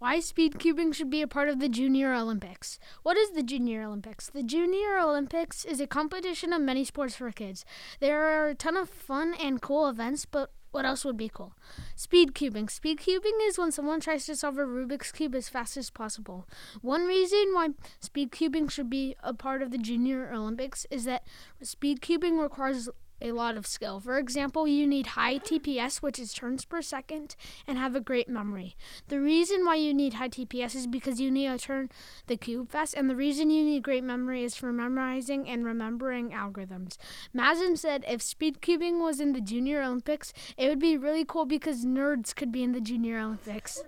Why speed cubing should be a part of the Junior Olympics. What is the Junior Olympics? The Junior Olympics is a competition of many sports for kids. There are a ton of fun and cool events, but what else would be cool? Speed cubing. Speed cubing is when someone tries to solve a Rubik's Cube as fast as possible. One reason why speed cubing should be a part of the Junior Olympics is that speed cubing requires a lot of skill. For example, you need high TPS, which is turns per second, and have a great memory. The reason why you need high TPS is because you need to turn the cube fast, and the reason you need great memory is for memorizing and remembering algorithms. Mazin said if speed cubing was in the Junior Olympics, it would be really cool because nerds could be in the Junior Olympics.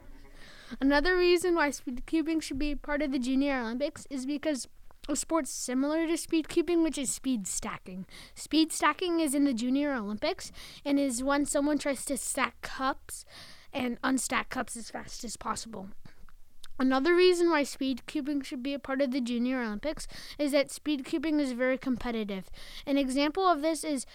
Another reason why speed cubing should be part of the Junior Olympics is because a sport similar to speed cubing, which is speed stacking. Speed stacking is in the Junior Olympics and is when someone tries to stack cups and unstack cups as fast as possible. Another reason why speed cubing should be a part of the Junior Olympics is that speed cubing is very competitive. An example of this is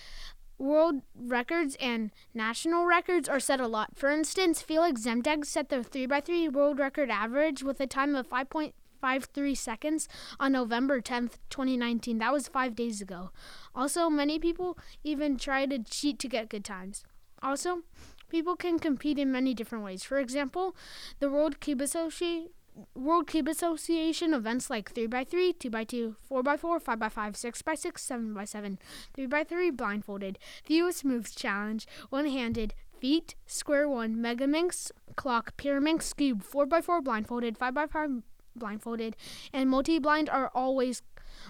world records and national records are set a lot. For instance, Feliks Zemdeg set the 3x3 world record average with a time of 5.5 five three seconds on November 10th, 2019. That was five days ago. Also, many people even try to cheat to get good times. Also, people can compete in many different ways. For example, the World Cube Association World Cube Association events like 3x3, 2x2, 4x4, 5x5, 6x6, 7x7, 3x3 blindfolded, the Fewest Moves Challenge, one handed, feet, square one, Megaminx, clock, Pyraminx, Skewb, 4x4 blindfolded, 5x5 blindfolded, and multi-blind are always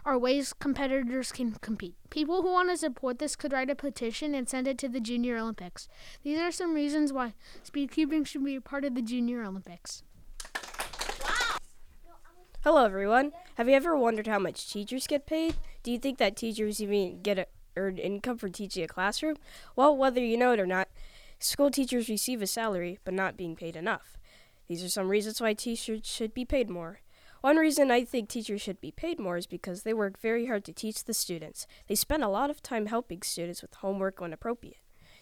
are ways competitors can compete. People who want to support this could write a petition and send it to the Junior Olympics. These are some reasons why speed cubing should be a part of the Junior Olympics. Hello, everyone. Have you ever wondered how much teachers get paid? Do you think that teachers even get a, earned income for teaching a classroom? Well, whether you know it or not, school teachers receive a salary, but not being paid enough. These are some reasons why teachers should be paid more. One reason I think teachers should be paid more is because they work very hard to teach the students. They spend a lot of time helping students with homework when appropriate.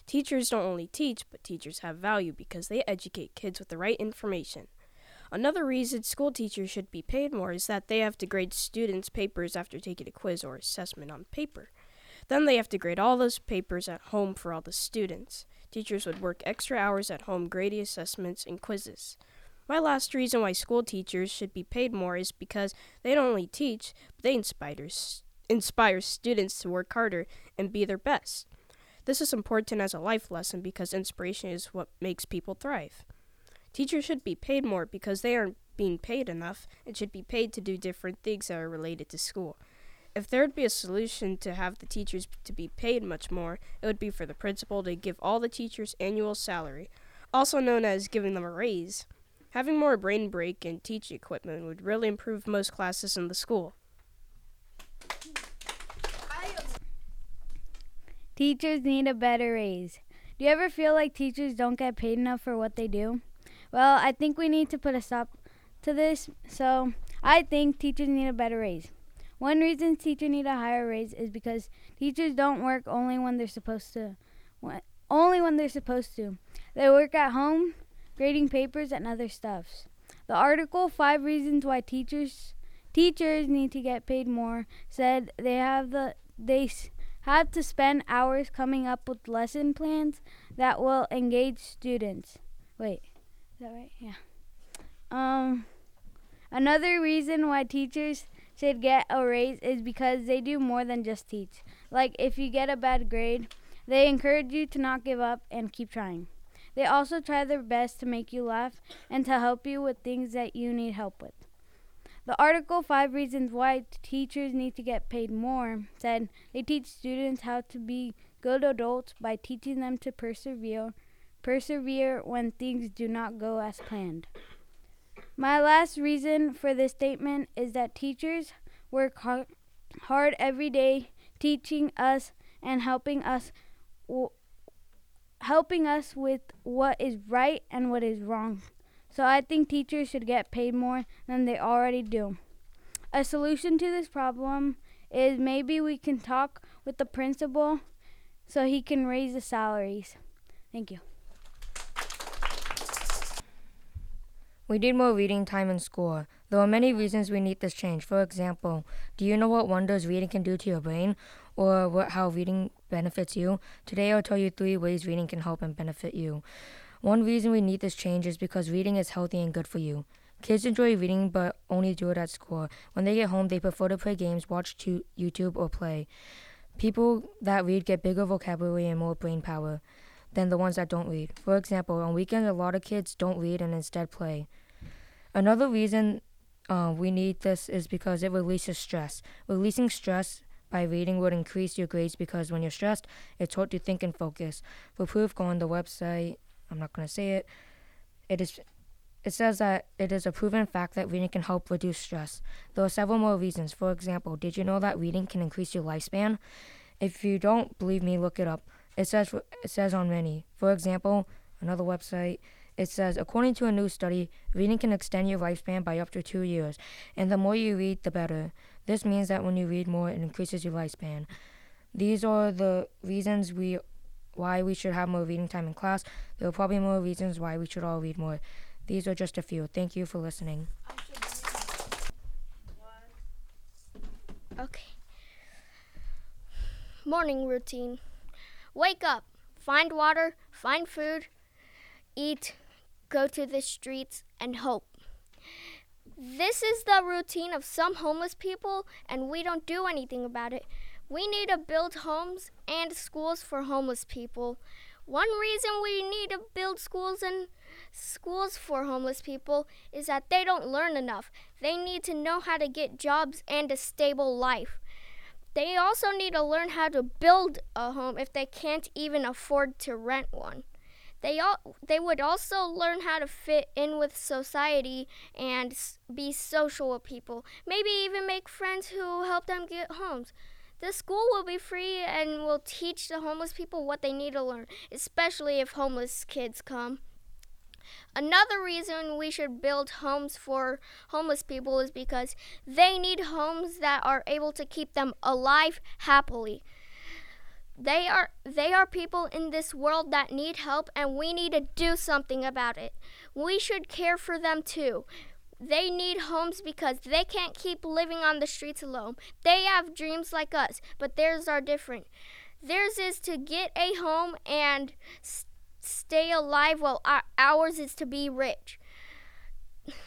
Teachers don't only teach, but teachers have value because they educate kids with the right information. Another reason school teachers should be paid more is that they have to grade students' papers after taking a quiz or assessment on paper. Then they have to grade all those papers at home for all the students. Teachers would work extra hours at home grading assessments and quizzes. My last reason why school teachers should be paid more is because they don't only teach, but they inspire, inspire students to work harder and be their best. This is important as a life lesson because inspiration is what makes people thrive. Teachers should be paid more because they aren't being paid enough and should be paid to do different things that are related to school. If there would be a solution to have the teachers to be paid much more, it would be for the principal to give all the teachers annual salary, also known as giving them a raise. Having more brain break and teach equipment would really improve most classes in the school. Teachers need a better raise. Do you ever feel like teachers don't get paid enough for what they do? Well, I think we need to put a stop to this. So, I think teachers need a better raise. One reason teachers need a higher raise is because teachers don't work only when they're supposed to. Only when they're supposed to. They work at home, grading papers and other stuffs. The article Five Reasons Why Teachers Teachers Need to Get Paid More said they have the they have to spend hours coming up with lesson plans that will engage students. Wait, is that right? Yeah. Um, another reason why teachers should get a raise is because they do more than just teach. Like if you get a bad grade, they encourage you to not give up and keep trying. They also try their best to make you laugh and to help you with things that you need help with. The article, Five Reasons Why Teachers Need to Get Paid More, said they teach students how to be good adults by teaching them to persevere, persevere when things do not go as planned. My last reason for this statement is that teachers work hard, every day teaching us and helping us helping us with what is right and what is wrong. So I think teachers should get paid more than they already do. A solution to this problem is maybe we can talk with the principal so he can raise the salaries. Thank you. We need more reading time in school. There are many reasons we need this change. For example, do you know what wonders reading can do to your brain or what, how reading benefits you? Today I'll tell you three ways reading can help and benefit you. One reason we need this change is because reading is healthy and good for you. Kids enjoy reading but only do it at school. When they get home, they prefer to play games, watch YouTube, or play. People that read get bigger vocabulary and more brain power than the ones that don't read. For example, on weekends, a lot of kids don't read and instead play. Another reason uh, we need this is because it releases stress. Releasing stress by reading would increase your grades because when you're stressed, it's hard to think and focus. For proof, go on the website. I'm not going to say it. It is. It says that it is a proven fact that reading can help reduce stress. There are several more reasons. For example, did you know that reading can increase your lifespan? If you don't believe me, look it up. It says it says on many. For example, another website. It says, according to a new study, reading can extend your lifespan by up to two years, and the more you read, the better. This means that when you read more, it increases your lifespan. These are the reasons we why we should have more reading time in class. There are probably more reasons why we should all read more. These are just a few. Thank you for listening. Okay. Morning routine. Wake up, find water, find food, eat, go to the streets, and hope. This is the routine of some homeless people, and we don't do anything about it. We need to build homes and schools for homeless people. One reason we need to build schools and schools for homeless people is that they don't learn enough. They need to know how to get jobs and a stable life. They also need to learn how to build a home if they can't even afford to rent one. They all, they would also learn how to fit in with society and be social with people. Maybe even make friends who help them get homes. The school will be free and will teach the homeless people what they need to learn, especially if homeless kids come. Another reason we should build homes for homeless people is because they need homes that are able to keep them alive happily. They are they are people in this world that need help and we need to do something about it. We should care for them too. They need homes because they can't keep living on the streets alone. They have dreams like us, but theirs are different. Theirs is to get a home and stay alive while ours is to be rich.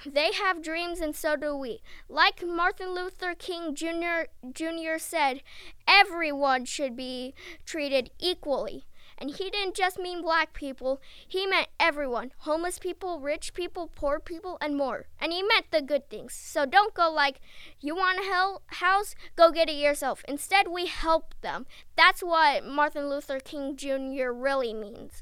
They have dreams and so do we. Like Martin Luther King Jr. Jr. said, everyone should be treated equally. And he didn't just mean black people, he meant everyone homeless people, rich people, poor people, and more. And he meant the good things. So don't go like, you want a hell house? Go get it yourself. Instead, we help them. That's what Martin Luther King Jr. really means.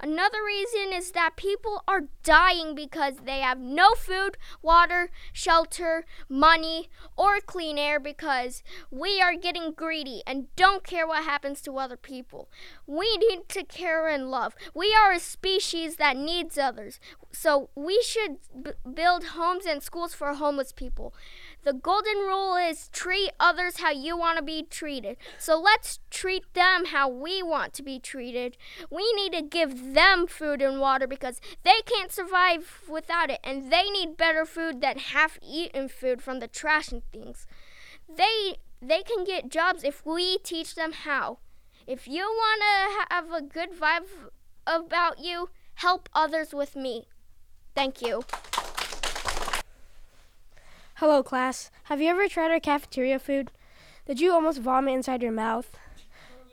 Another reason is that people are dying because they have no food, water, shelter, money, or clean air because we are getting greedy and don't care what happens to other people. We need to care and love. We are a species that needs others. So we should b- build homes and schools for homeless people. The golden rule is treat others how you want to be treated. So let's treat them how we want to be treated. We need to give them food and water because they can't survive without it, and they need better food than half eaten food from the trash and things. They they can get jobs if we teach them how. If you want to have a good vibe about you, help others with me. Thank you. Hello, class. Have you ever tried our cafeteria food? Did you almost vomit inside your mouth?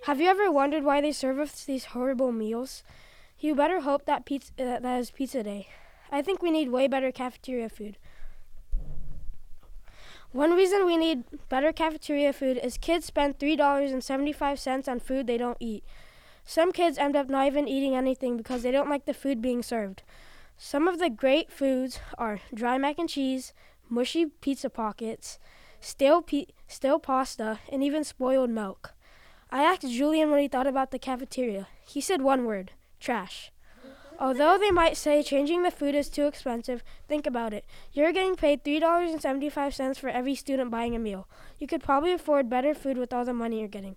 Have you ever wondered why they serve us these horrible meals? You better hope that pizza uh, that is pizza day. I think we need way better cafeteria food. One reason we need better cafeteria food is kids spend $3.75 on food they don't eat. Some kids end up not even eating anything because they don't like the food being served. Some of the great foods are dry mac and cheese, mushy pizza pockets, stale, pe- stale pasta, and even spoiled milk. I asked Julian what he thought about the cafeteria. He said one word trash. Although they might say changing the food is too expensive, think about it. You're getting paid $3.75 for every student buying a meal. You could probably afford better food with all the money you're getting.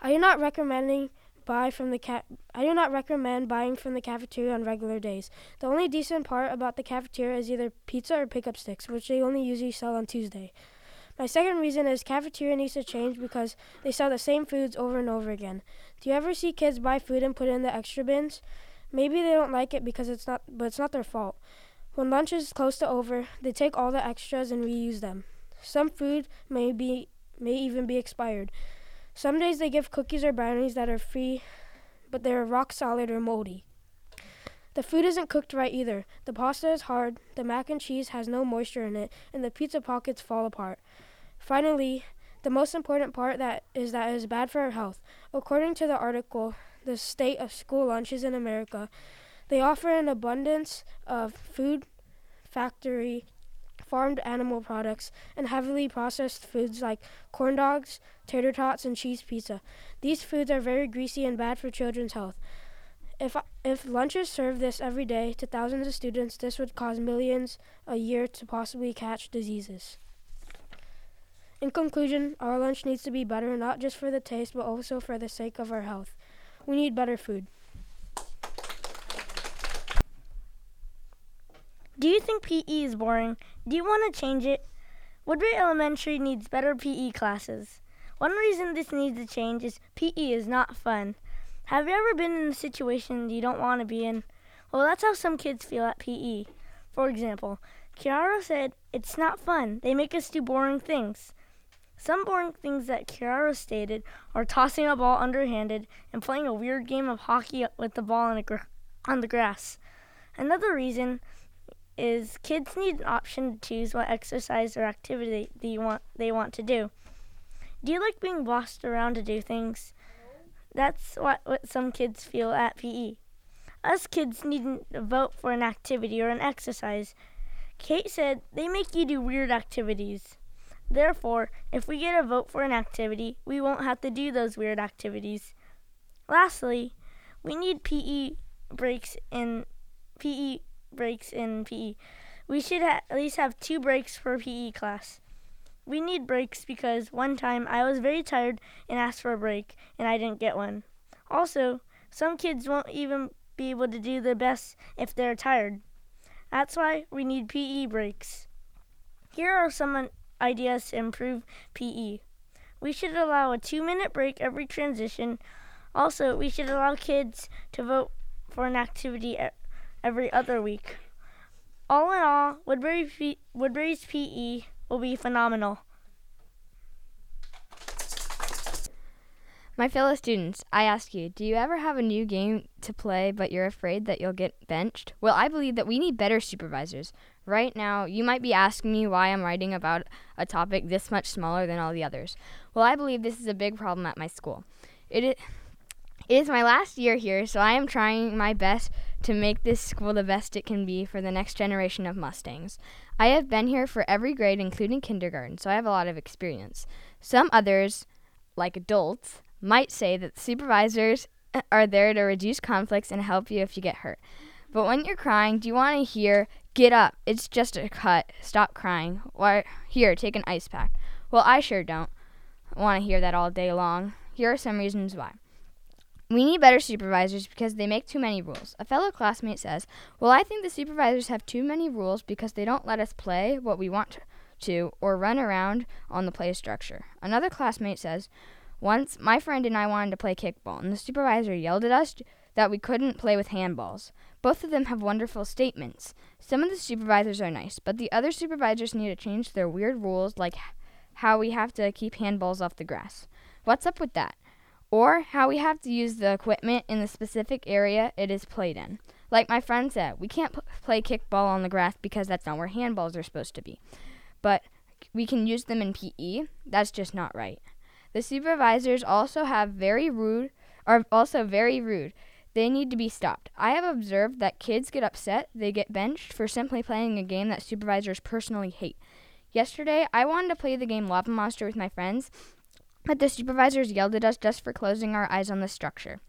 I am not recommending buy from the cat. I do not recommend buying from the cafeteria on regular days. The only decent part about the cafeteria is either pizza or pickup sticks, which they only usually sell on Tuesday. My second reason is cafeteria needs to change because they sell the same foods over and over again. Do you ever see kids buy food and put it in the extra bins? Maybe they don't like it because it's not, but it's not their fault. When lunch is close to over, they take all the extras and reuse them. Some food may be may even be expired. Some days they give cookies or brownies that are free, but they're rock solid or moldy. The food isn't cooked right either. The pasta is hard, the mac and cheese has no moisture in it, and the pizza pockets fall apart. Finally, the most important part that is that it is bad for our health. According to the article, The State of School Lunches in America, they offer an abundance of food, factory, farmed animal products, and heavily processed foods like corn dogs, tater tots, and cheese pizza. These foods are very greasy and bad for children's health. If, if lunches served this every day to thousands of students, this would cause millions a year to possibly catch diseases. In conclusion, our lunch needs to be better not just for the taste, but also for the sake of our health. We need better food. Do you think PE is boring? Do you want to change it? Woodbury Elementary needs better PE classes. One reason this needs to change is PE is not fun. Have you ever been in a situation you don't want to be in? Well, that's how some kids feel at PE. For example, Kiara said, It's not fun. They make us do boring things. Some boring things that Kiara stated are tossing a ball underhanded and playing a weird game of hockey with the ball on, on the grass. Another reason is kids need an option to choose what exercise or activity they want they want to do. Do you like being bossed around to do things? That's what, what some kids feel at PE. Us kids need to vote for an activity or an exercise. Kate said they make you do weird activities. Therefore, if we get a vote for an activity, we won't have to do those weird activities. Lastly, we need PE breaks in PE breaks in PE. We should ha- at least have two breaks per PE class. We need breaks because one time I was very tired and asked for a break and I didn't get one. Also, some kids won't even be able to do their best if they're tired. That's why we need PE breaks. Here are some ideas to improve PE. We should allow a two minute break every transition. Also, we should allow kids to vote for an activity every other week. All in all, Woodbury P- Woodbury's PE will be phenomenal. My fellow students, I ask you, do you ever have a new game to play but you're afraid that you'll get benched? Well, I believe that we need better supervisors. Right now, you might be asking me why I'm writing about a topic this much smaller than all the others. Well, I believe this is a big problem at my school. It is, it is my last year here, so I am trying my best to make this school the best it can be for the next generation of Mustangs. I have been here for every grade, including kindergarten, so I have a lot of experience. Some others, like adults, might say that supervisors uh, are there to reduce conflicts and help you if you get hurt. But when you're crying, do you want to hear, get up, it's just a cut, stop crying, Why, here, take an ice pack? Well, I sure don't want to hear that all day long. Here are some reasons why. We need better supervisors because they make too many rules. A fellow classmate says, Well, I think the supervisors have too many rules because they don't let us play what we want to or run around on the play structure. Another classmate says, once, my friend and I wanted to play kickball, and the supervisor yelled at us that we couldn't play with handballs. Both of them have wonderful statements. Some of the supervisors are nice, but the other supervisors need to change their weird rules, like how we have to keep handballs off the grass. What's up with that? Or how we have to use the equipment in the specific area it is played in. Like my friend said, we can't p- play kickball on the grass because that's not where handballs are supposed to be. But we can use them in PE. That's just not right. The supervisors also have very rude are also very rude. They need to be stopped. I have observed that kids get upset, they get benched for simply playing a game that supervisors personally hate. Yesterday, I wanted to play the game Lava Monster with my friends, but the supervisors yelled at us just for closing our eyes on the structure.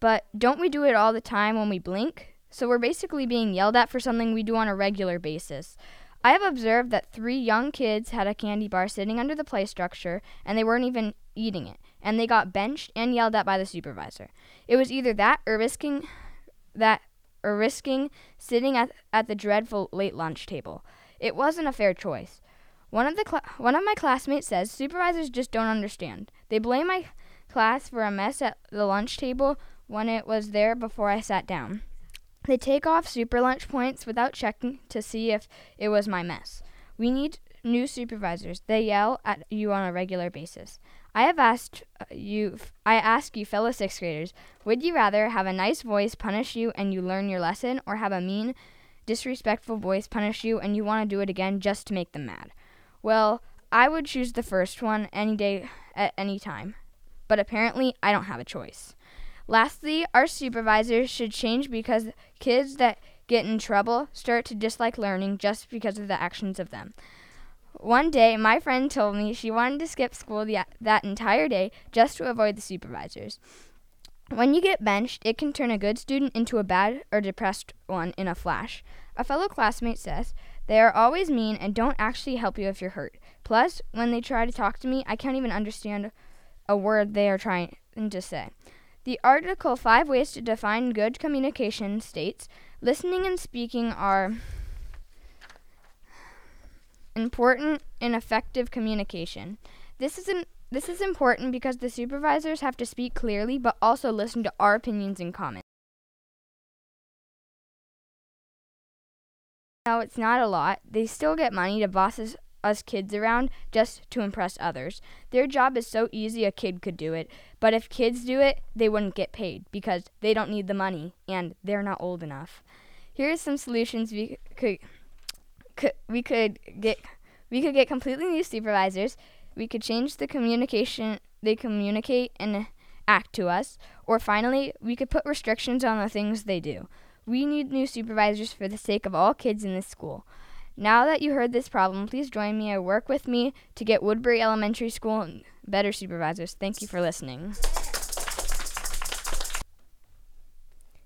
But don't we do it all the time when we blink? So we're basically being yelled at for something we do on a regular basis. I have observed that three young kids had a candy bar sitting under the play structure, and they weren't even eating it, and they got benched and yelled at by the supervisor. It was either that or risking that or risking sitting at, at the dreadful late lunch table. It wasn't a fair choice. One of the cl- one of my classmates says supervisors just don't understand. They blame my class for a mess at the lunch table when it was there before I sat down. They take off super lunch points without checking to see if it was my mess. We need new supervisors. They yell at you on a regular basis. I have asked uh, you I ask you fellow 6th graders, would you rather have a nice voice punish you and you learn your lesson or have a mean disrespectful voice punish you and you want to do it again just to make them mad? Well, I would choose the first one any day at any time. But apparently, I don't have a choice. Lastly, our supervisors should change because kids that get in trouble start to dislike learning just because of the actions of them. One day, my friend told me she wanted to skip school the, that entire day just to avoid the supervisors. When you get benched, it can turn a good student into a bad or depressed one in a flash. A fellow classmate says, They are always mean and don't actually help you if you're hurt. Plus, when they try to talk to me, I can't even understand a word they are trying to say. The article Five Ways to Define Good Communication states listening and speaking are important in effective communication. This is this is important because the supervisors have to speak clearly but also listen to our opinions and comments. Now it's not a lot. They still get money to boss us, us kids around just to impress others. Their job is so easy a kid could do it, but if kids do it, they wouldn't get paid because they don't need the money and they're not old enough. Here are some solutions we could, could we could get we could get completely new supervisors. We could change the communication they communicate and act to us, or finally, we could put restrictions on the things they do. We need new supervisors for the sake of all kids in this school. Now that you heard this problem, please join me or work with me to get Woodbury Elementary School better supervisors. Thank you for listening.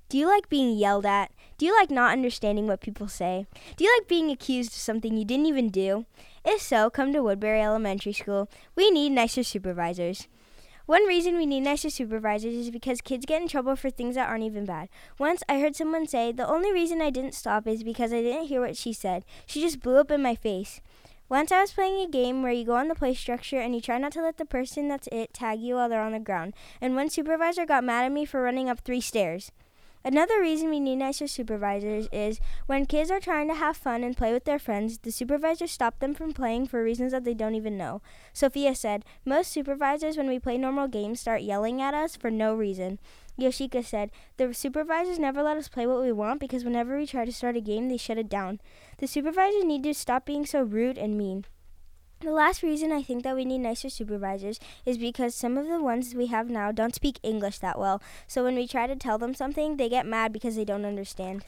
Do you like being yelled at? Do you like not understanding what people say? Do you like being accused of something you didn't even do? If so, come to Woodbury Elementary School. We need nicer supervisors. One reason we need nicer supervisors is because kids get in trouble for things that aren't even bad. Once I heard someone say, The only reason I didn't stop is because I didn't hear what she said. She just blew up in my face. Once I was playing a game where you go on the play structure and you try not to let the person that's it tag you while they're on the ground, and one supervisor got mad at me for running up three stairs. Another reason we need nicer supervisors is when kids are trying to have fun and play with their friends, the supervisors stop them from playing for reasons that they don't even know. Sophia said, Most supervisors, when we play normal games, start yelling at us for no reason. Yoshika said, The supervisors never let us play what we want because whenever we try to start a game, they shut it down. The supervisors need to stop being so rude and mean. The last reason I think that we need nicer supervisors is because some of the ones we have now don't speak English that well. So when we try to tell them something, they get mad because they don't understand.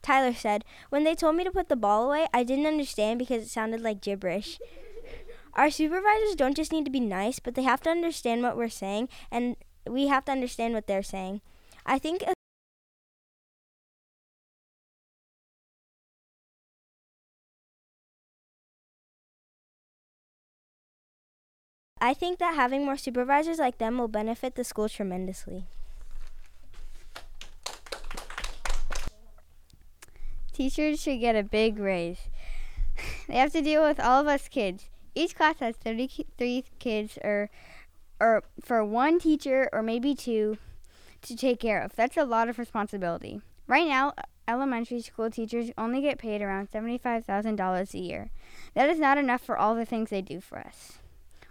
Tyler said, When they told me to put the ball away, I didn't understand because it sounded like gibberish. Our supervisors don't just need to be nice, but they have to understand what we're saying, and we have to understand what they're saying. I think I think that having more supervisors like them will benefit the school tremendously. Teachers should get a big raise. They have to deal with all of us kids. Each class has 33 kids or or for one teacher or maybe two to take care of. That's a lot of responsibility. Right now, elementary school teachers only get paid around $75,000 a year. That is not enough for all the things they do for us.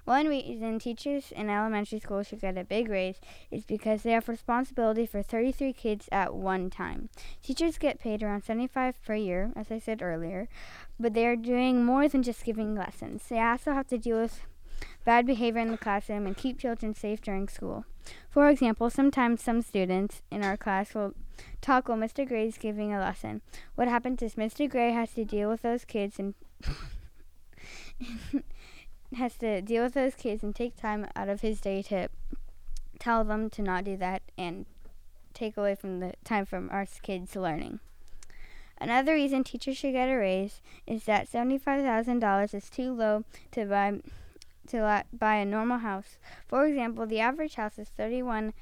One reason teachers in elementary school should get a big raise is because they have responsibility for 33 kids at one time. Teachers get paid around 75 per year, as I said earlier, but they are doing more than just giving lessons. They also have to deal with bad behavior in the classroom and keep children safe during school. For example, sometimes some students in our class will talk while Mr. Gray is giving a lesson. What happens is Mr. Gray has to deal with those kids and has to deal with those kids and take time out of his day to tell them to not do that and take away from the time from our kids learning. Another reason teachers should get a raise is that $75,000 is too low to buy to buy a normal house. For example, the average house is thirty-one,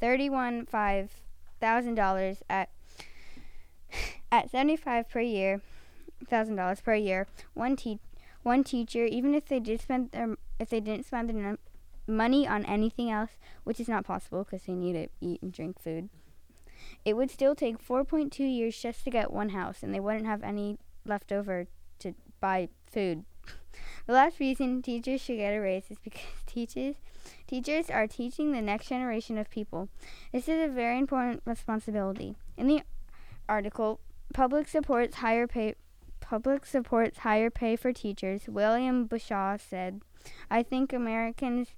thirty-one five thousand dollars at at seventy-five per year, thousand dollars per year. One te- one teacher, even if they did spend their if they didn't spend their money on anything else, which is not possible because they need to eat and drink food. It would still take 4.2 years just to get one house, and they wouldn't have any left over to buy food. The last reason teachers should get a raise is because teachers teachers are teaching the next generation of people. This is a very important responsibility. In the article, public supports higher pay public supports higher pay for teachers. William Bushaw said, "I think Americans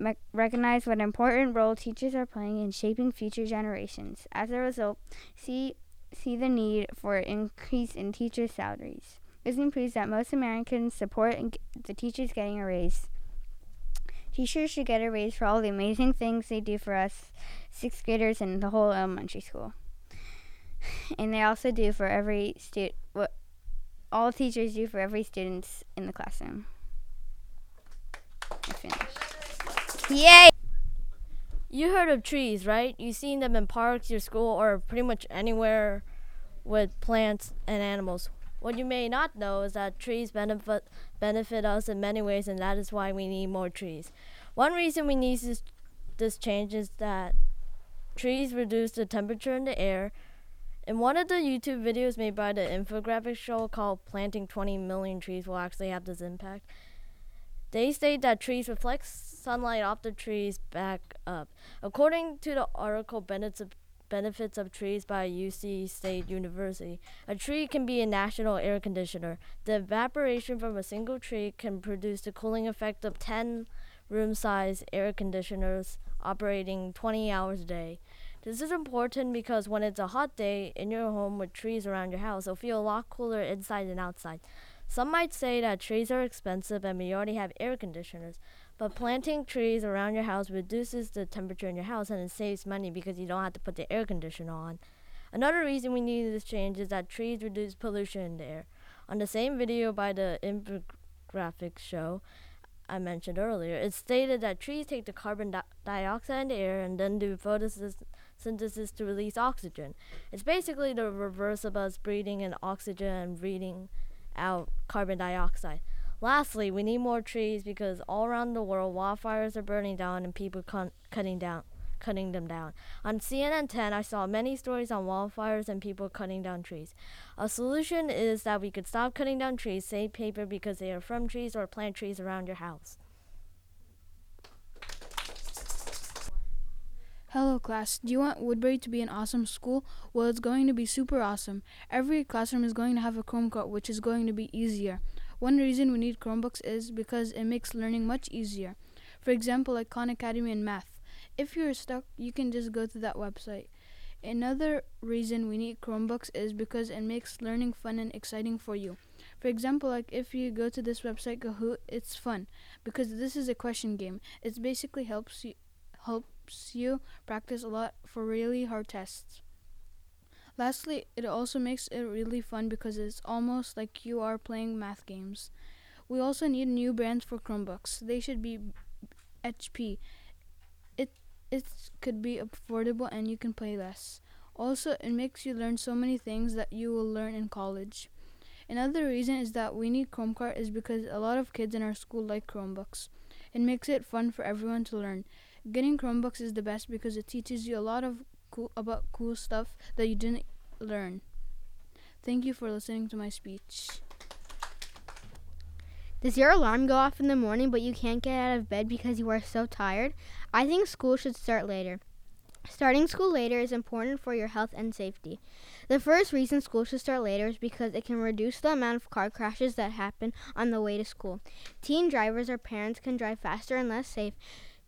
me- recognize what important role teachers are playing in shaping future generations. As a result, see see the need for increase in teacher salaries. Proves that most Americans support the teachers getting a raise. Teachers should get a raise for all the amazing things they do for us, sixth graders and the whole elementary school. And they also do for every student, what all teachers do for every student in the classroom. Yay! You heard of trees, right? You've seen them in parks, your school, or pretty much anywhere with plants and animals. What you may not know is that trees benefit benefit us in many ways, and that is why we need more trees. One reason we need this this change is that trees reduce the temperature in the air. In one of the YouTube videos made by the infographic show called "Planting 20 Million Trees" will actually have this impact. They state that trees reflect sunlight off the trees back up. According to the article Benefits of, Trees by UC State University, a tree can be a national air conditioner. The evaporation from a single tree can produce the cooling effect of 10 room sized air conditioners operating 20 hours a day. This is important because when it's a hot day in your home with trees around your house, it'll feel a lot cooler inside than outside. Some might say that trees are expensive and we already have air conditioners, but planting trees around your house reduces the temperature in your house and it saves money because you don't have to put the air conditioner on. Another reason we need this change is that trees reduce pollution in the air. On the same video by the infographic show I mentioned earlier, it stated that trees take the carbon di- dioxide in the air and then do photosynthesis to release oxygen. It's basically the reverse of us breathing in oxygen and breathing out carbon dioxide. Lastly, we need more trees because all around the world wildfires are burning down and people con- cutting down cutting them down. On CNN 10, I saw many stories on wildfires and people cutting down trees. A solution is that we could stop cutting down trees, save paper because they are from trees, or plant trees around your house. Hello, class. Do you want Woodbury to be an awesome school? Well, it's going to be super awesome. Every classroom is going to have a Chromebook, which is going to be easier. One reason we need Chromebooks is because it makes learning much easier. For example, like Khan Academy in math. If you're stuck, you can just go to that website. Another reason we need Chromebooks is because it makes learning fun and exciting for you. For example, like if you go to this website Kahoot, it's fun because this is a question game. It basically helps you helps you practice a lot for really hard tests. Lastly, it also makes it really fun because it's almost like you are playing math games. We also need new brands for Chromebooks. They should be HP. It it could be affordable and you can play less. Also, it makes you learn so many things that you will learn in college. Another reason is that we need Chromecart is because a lot of kids in our school like Chromebooks. It makes it fun for everyone to learn. Getting Chromebooks is the best because it teaches you a lot of cool about cool stuff that you didn't learn. Thank you for listening to my speech. Does your alarm go off in the morning but you can't get out of bed because you are so tired? I think school should start later. Starting school later is important for your health and safety. The first reason school should start later is because it can reduce the amount of car crashes that happen on the way to school. Teen drivers or parents can drive faster and less safe.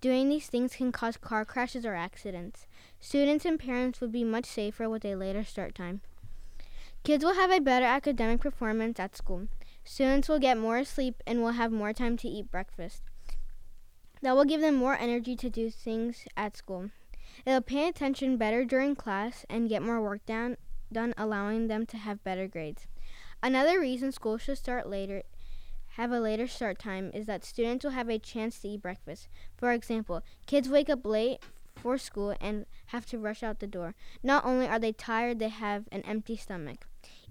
Doing these things can cause car crashes or accidents. Students and parents would be much safer with a later start time. Kids will have a better academic performance at school. Students will get more sleep and will have more time to eat breakfast. That will give them more energy to do things at school. They'll pay attention better during class and get more work down, done, allowing them to have better grades. Another reason school should start later have a later start time is that students will have a chance to eat breakfast. For example, kids wake up late for school and have to rush out the door. Not only are they tired, they have an empty stomach.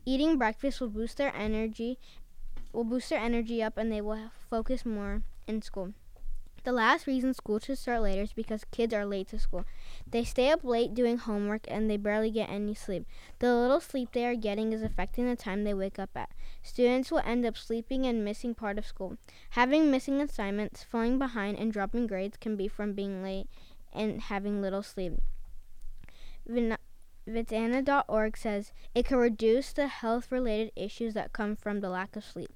Eating breakfast will boost their energy will boost their energy up and they will focus more in school. The last reason school should start later is because kids are late to school. They stay up late doing homework and they barely get any sleep. The little sleep they are getting is affecting the time they wake up at. Students will end up sleeping and missing part of school. Having missing assignments, falling behind, and dropping grades can be from being late and having little sleep. Vitana.org says it can reduce the health related issues that come from the lack of sleep.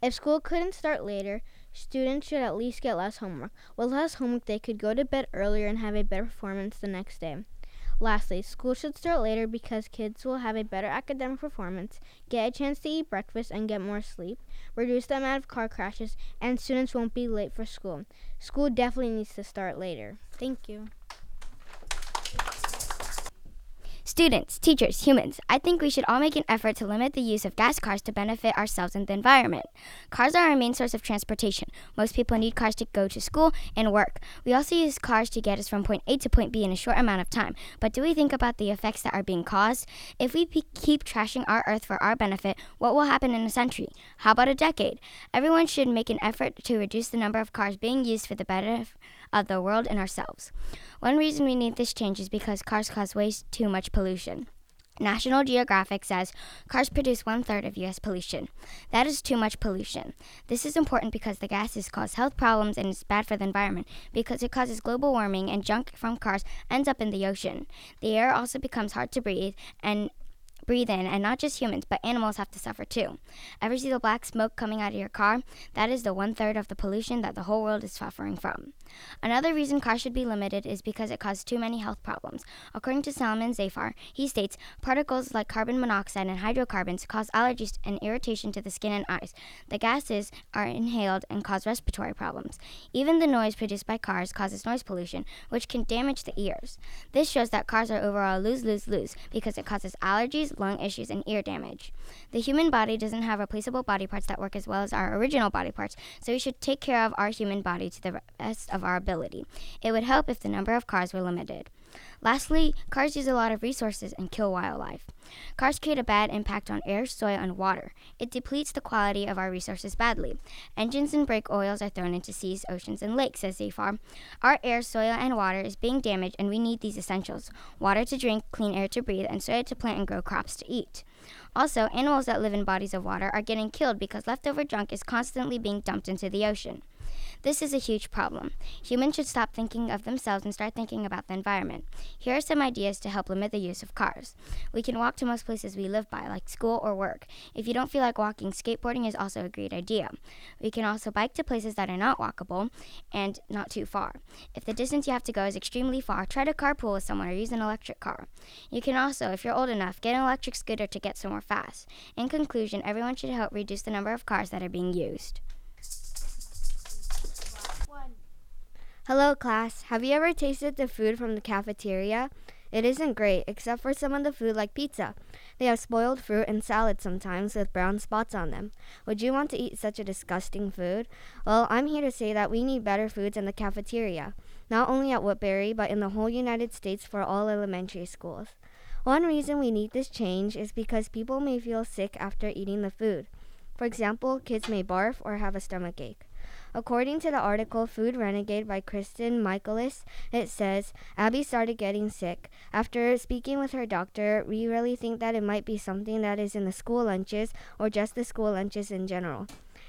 If school couldn't start later, students should at least get less homework. With less homework, they could go to bed earlier and have a better performance the next day. Lastly, school should start later because kids will have a better academic performance, get a chance to eat breakfast and get more sleep, reduce the amount of car crashes, and students won't be late for school. School definitely needs to start later. Thank you. Students, teachers, humans, I think we should all make an effort to limit the use of gas cars to benefit ourselves and the environment. Cars are our main source of transportation. Most people need cars to go to school and work. We also use cars to get us from point A to point B in a short amount of time. But do we think about the effects that are being caused? If we p- keep trashing our earth for our benefit, what will happen in a century? How about a decade? Everyone should make an effort to reduce the number of cars being used for the benefit of the world and ourselves. One reason we need this change is because cars cause way too much pollution. National Geographic says cars produce one third of U.S. pollution. That is too much pollution. This is important because the gases cause health problems and it's bad for the environment because it causes global warming and junk from cars ends up in the ocean. The air also becomes hard to breathe and breathe in, and not just humans, but animals have to suffer too. Ever see the black smoke coming out of your car? That is the one third of the pollution that the whole world is suffering from. Another reason cars should be limited is because it causes too many health problems. According to Salman Zafar, he states particles like carbon monoxide and hydrocarbons cause allergies and irritation to the skin and eyes. The gases are inhaled and cause respiratory problems. Even the noise produced by cars causes noise pollution, which can damage the ears. This shows that cars are overall lose lose lose because it causes allergies, lung issues, and ear damage. The human body doesn't have replaceable body parts that work as well as our original body parts, so we should take care of our human body to the best of our ability. It would help if the number of cars were limited. Lastly, cars use a lot of resources and kill wildlife. Cars create a bad impact on air, soil, and water. It depletes the quality of our resources badly. Engines and brake oils are thrown into seas, oceans, and lakes, says Zafar. Our air, soil, and water is being damaged, and we need these essentials water to drink, clean air to breathe, and soil to plant and grow crops to eat. Also, animals that live in bodies of water are getting killed because leftover junk is constantly being dumped into the ocean. This is a huge problem. Humans should stop thinking of themselves and start thinking about the environment. Here are some ideas to help limit the use of cars. We can walk to most places we live by, like school or work. If you don't feel like walking, skateboarding is also a great idea. We can also bike to places that are not walkable and not too far. If the distance you have to go is extremely far, try to carpool with someone or use an electric car. You can also, if you're old enough, get an electric scooter to get somewhere fast. In conclusion, everyone should help reduce the number of cars that are being used. Hello, class. Have you ever tasted the food from the cafeteria? It isn't great, except for some of the food like pizza. They have spoiled fruit and salad sometimes with brown spots on them. Would you want to eat such a disgusting food? Well, I'm here to say that we need better foods in the cafeteria, not only at Woodbury, but in the whole United States for all elementary schools. One reason we need this change is because people may feel sick after eating the food. For example, kids may barf or have a stomach ache. According to the article Food Renegade by Kristen Michaelis, it says Abby started getting sick. After speaking with her doctor, we really think that it might be something that is in the school lunches or just the school lunches in general.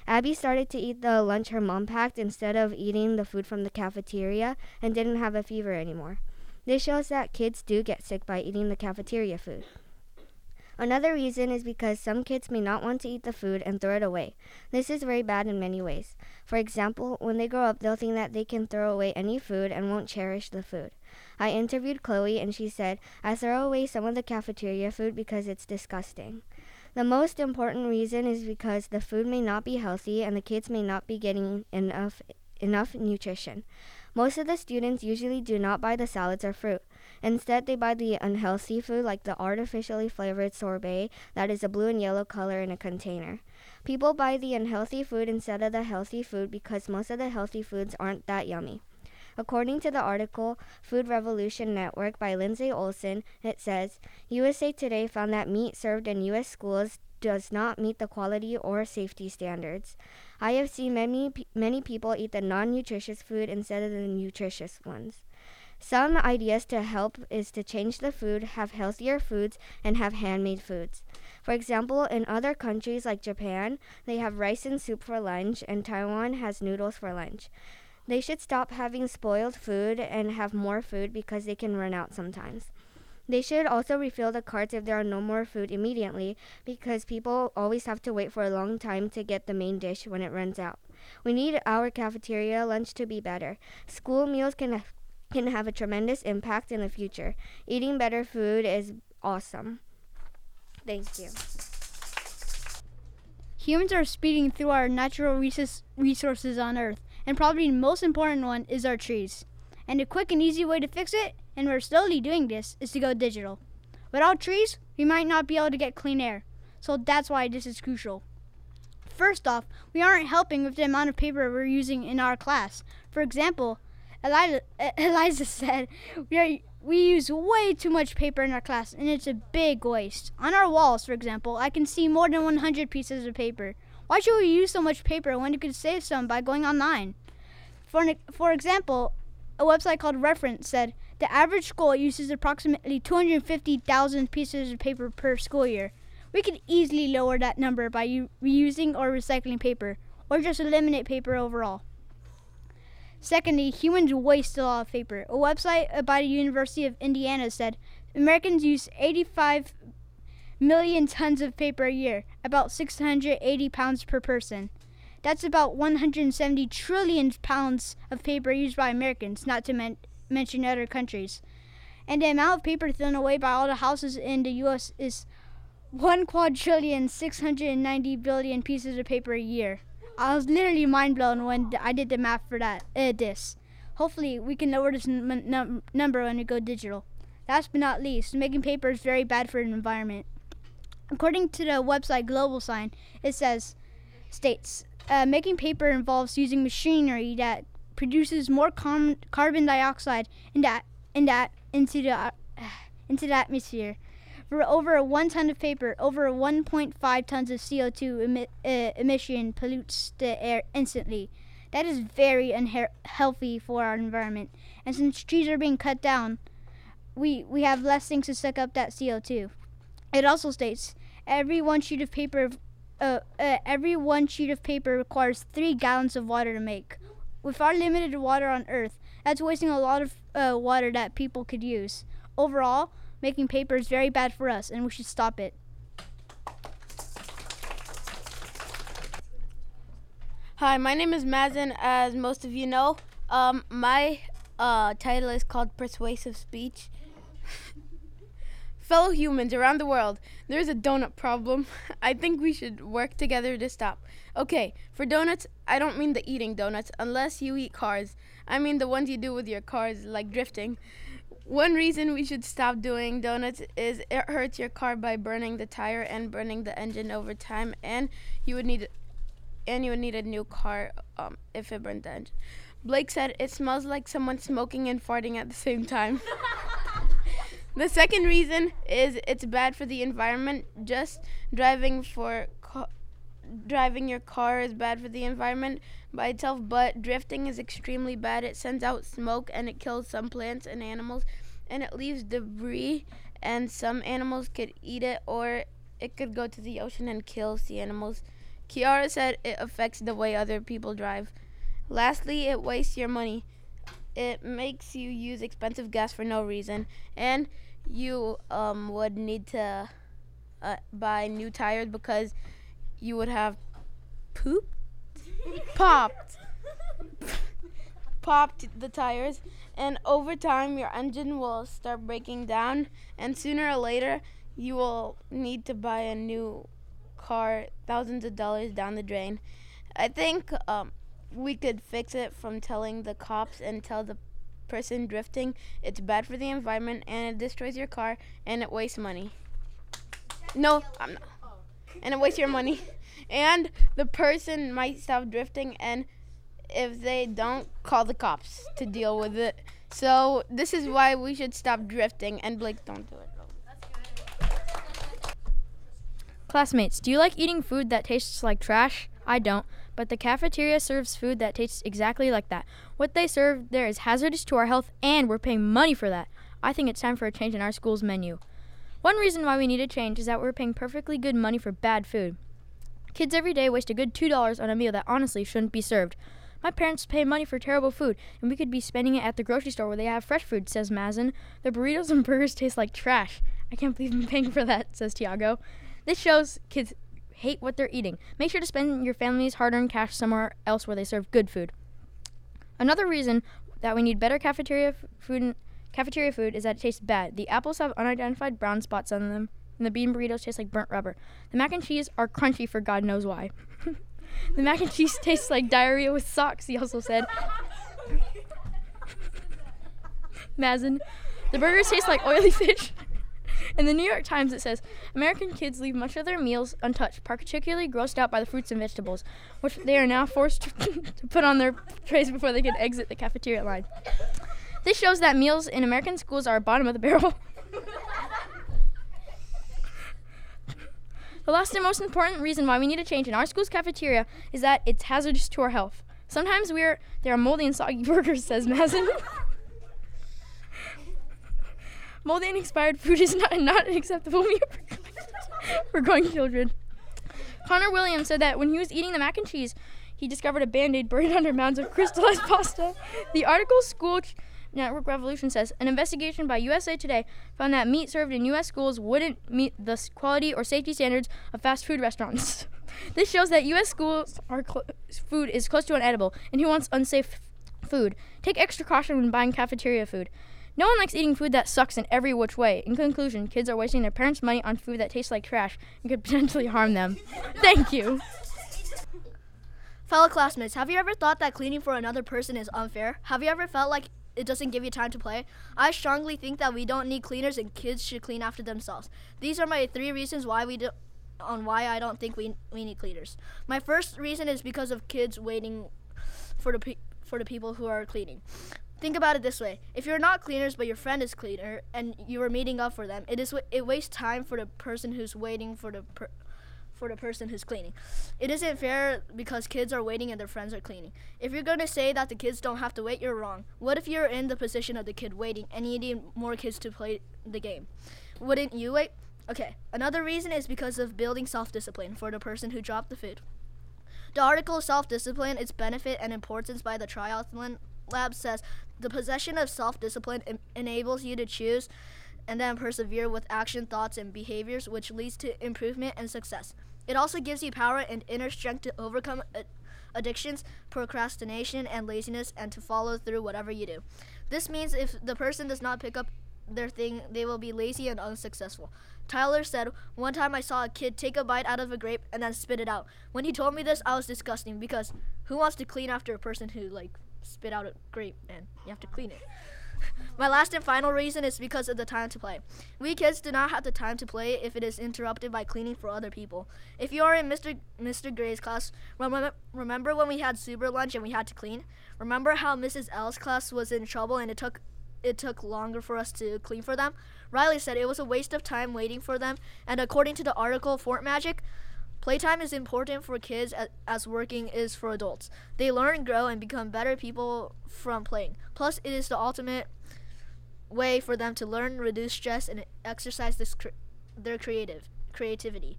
Abby started to eat the lunch her mom packed instead of eating the food from the cafeteria and didn't have a fever anymore. This shows that kids do get sick by eating the cafeteria food. Another reason is because some kids may not want to eat the food and throw it away. This is very bad in many ways. For example, when they grow up, they'll think that they can throw away any food and won't cherish the food. I interviewed Chloe and she said, I throw away some of the cafeteria food because it's disgusting. The most important reason is because the food may not be healthy and the kids may not be getting enough enough nutrition. Most of the students usually do not buy the salads or fruit. Instead, they buy the unhealthy food like the artificially flavored sorbet that is a blue and yellow color in a container. People buy the unhealthy food instead of the healthy food because most of the healthy foods aren't that yummy. According to the article Food Revolution Network by Lindsay Olson, it says USA Today found that meat served in U.S. schools does not meet the quality or safety standards. I have seen many many people eat the non-nutritious food instead of the nutritious ones. Some ideas to help is to change the food, have healthier foods, and have handmade foods. For example, in other countries like Japan, they have rice and soup for lunch, and Taiwan has noodles for lunch. They should stop having spoiled food and have more food because they can run out sometimes. They should also refill the carts if there are no more food immediately because people always have to wait for a long time to get the main dish when it runs out. We need our cafeteria lunch to be better. School meals can can have a tremendous impact in the future. Eating better food is awesome. Thank you. Humans are speeding through our natural resources on Earth, and probably the most important one is our trees. And a quick and easy way to fix it, and we're slowly doing this, is to go digital. Without trees, we might not be able to get clean air. So that's why this is crucial. First off, we aren't helping with the amount of paper we're using in our class. For example, Eliza, Eliza said we are we use way too much paper in our class, and it's a big waste. On our walls, for example, I can see more than 100 pieces of paper. Why should we use so much paper when you could save some by going online? For, for example, a website called Reference said the average school uses approximately 250,000 pieces of paper per school year. We could easily lower that number by u- reusing or recycling paper, or just eliminate paper overall. Secondly, humans waste a lot of paper. A website by the University of Indiana said Americans use 85 million tons of paper a year, about 680 pounds per person. That's about 170 trillion pounds of paper used by Americans, not to men- mention other countries. And the amount of paper thrown away by all the houses in the U.S. is 1 quadrillion 690 billion pieces of paper a year. I was literally mind blown when I did the math for that. Uh, this. Hopefully, we can lower this n- num- number when we go digital. Last but not least, making paper is very bad for the environment. According to the website Global Sign, it says, states, uh, making paper involves using machinery that produces more com- carbon dioxide in that in that into the uh, into the atmosphere for over one ton of paper, over 1.5 tons of CO2 emi- uh, emission pollutes the air instantly. That is very unhealthy for our environment. And since trees are being cut down, we, we have less things to suck up that CO2. It also states every one sheet of paper uh, uh, every one sheet of paper requires three gallons of water to make. With our limited water on Earth, that's wasting a lot of uh, water that people could use. Overall, making paper is very bad for us, and we should stop it. Hi, my name is Mazen. As most of you know, um, my uh, title is called Persuasive Speech. Fellow humans around the world, there's a donut problem. I think we should work together to stop. Okay, for donuts, I don't mean the eating donuts, unless you eat cars. I mean the ones you do with your cars, like drifting. One reason we should stop doing donuts is it hurts your car by burning the tire and burning the engine over time, and you would need, and you would need a new car um, if it burned the engine. Blake said it smells like someone smoking and farting at the same time. the second reason is it's bad for the environment. Just driving for driving your car is bad for the environment by itself, but drifting is extremely bad. It sends out smoke and it kills some plants and animals, and it leaves debris, and some animals could eat it, or it could go to the ocean and kill sea animals. Kiara said it affects the way other people drive. Lastly, it wastes your money. It makes you use expensive gas for no reason, and you um, would need to uh, buy new tires because you would have pooped, popped, popped the tires, and over time your engine will start breaking down, and sooner or later you will need to buy a new car, thousands of dollars down the drain. I think um, we could fix it from telling the cops and tell the person drifting it's bad for the environment and it destroys your car and it wastes money. No, I'm not. And it wastes your money. And the person might stop drifting and if they don't call the cops to deal with it. So this is why we should stop drifting and Blake don't do it. Classmates, do you like eating food that tastes like trash? I don't, but the cafeteria serves food that tastes exactly like that. What they serve there is hazardous to our health, and we're paying money for that. I think it's time for a change in our school's menu. One reason why we need a change is that we're paying perfectly good money for bad food. Kids every day waste a good $2 on a meal that honestly shouldn't be served. My parents pay money for terrible food, and we could be spending it at the grocery store where they have fresh food, says Mazen. The burritos and burgers taste like trash. I can't believe I'm paying for that, says Tiago. This shows kids hate what they're eating. Make sure to spend your family's hard earned cash somewhere else where they serve good food. Another reason that we need better cafeteria f- food cafeteria food is that it tastes bad. The apples have unidentified brown spots on them, and the bean burritos taste like burnt rubber. The mac and cheese are crunchy for God knows why. the mac and cheese tastes like diarrhea with socks, he also said. Mazen. The burgers taste like oily fish. In the New York Times, it says American kids leave much of their meals untouched, particularly grossed out by the fruits and vegetables, which they are now forced to put on their trays before they can exit the cafeteria line. This shows that meals in American schools are bottom of the barrel. the last and most important reason why we need a change in our school's cafeteria is that it's hazardous to our health. Sometimes we're there are moldy and soggy burgers, says Mazen. Moldy and expired food is not, not an acceptable meal for growing children. Connor Williams said that when he was eating the mac and cheese, he discovered a band aid buried under mounds of crystallized pasta. The article School Network Revolution says an investigation by USA Today found that meat served in U.S. schools wouldn't meet the quality or safety standards of fast food restaurants. this shows that U.S. schools are cl- food is close to unedible, and who wants unsafe food? Take extra caution when buying cafeteria food. No one likes eating food that sucks in every which way. In conclusion, kids are wasting their parents' money on food that tastes like trash and could potentially harm them. Thank you. Fellow classmates, have you ever thought that cleaning for another person is unfair? Have you ever felt like it doesn't give you time to play? I strongly think that we don't need cleaners and kids should clean after themselves. These are my three reasons why we do on why I don't think we we need cleaners. My first reason is because of kids waiting for the pe- for the people who are cleaning. Think about it this way: if you're not cleaners, but your friend is cleaner, and you are meeting up for them, it is it wastes time for the person who's waiting for the per- for the person who's cleaning. It isn't fair because kids are waiting and their friends are cleaning. If you're going to say that the kids don't have to wait, you're wrong. What if you're in the position of the kid waiting and you need more kids to play the game? Wouldn't you wait? Okay, another reason is because of building self discipline for the person who dropped the food. The article Self Discipline, Its Benefit and Importance by the Triathlon Lab says the possession of self discipline em- enables you to choose and then persevere with action, thoughts, and behaviors, which leads to improvement and success. It also gives you power and inner strength to overcome addictions, procrastination, and laziness, and to follow through whatever you do. This means if the person does not pick up their thing, they will be lazy and unsuccessful. Tyler said, One time I saw a kid take a bite out of a grape and then spit it out. When he told me this, I was disgusting because who wants to clean after a person who, like, spit out a grape and you have to clean it? My last and final reason is because of the time to play. We kids do not have the time to play if it is interrupted by cleaning for other people. If you are in Mr. Mr. Gray's class, remember, remember when we had super lunch and we had to clean? Remember how Mrs. L's class was in trouble and it took it took longer for us to clean for them? Riley said it was a waste of time waiting for them, and according to the article Fort Magic, Playtime is important for kids as working is for adults. They learn, grow, and become better people from playing. Plus, it is the ultimate way for them to learn, reduce stress, and exercise this cr- their creative creativity.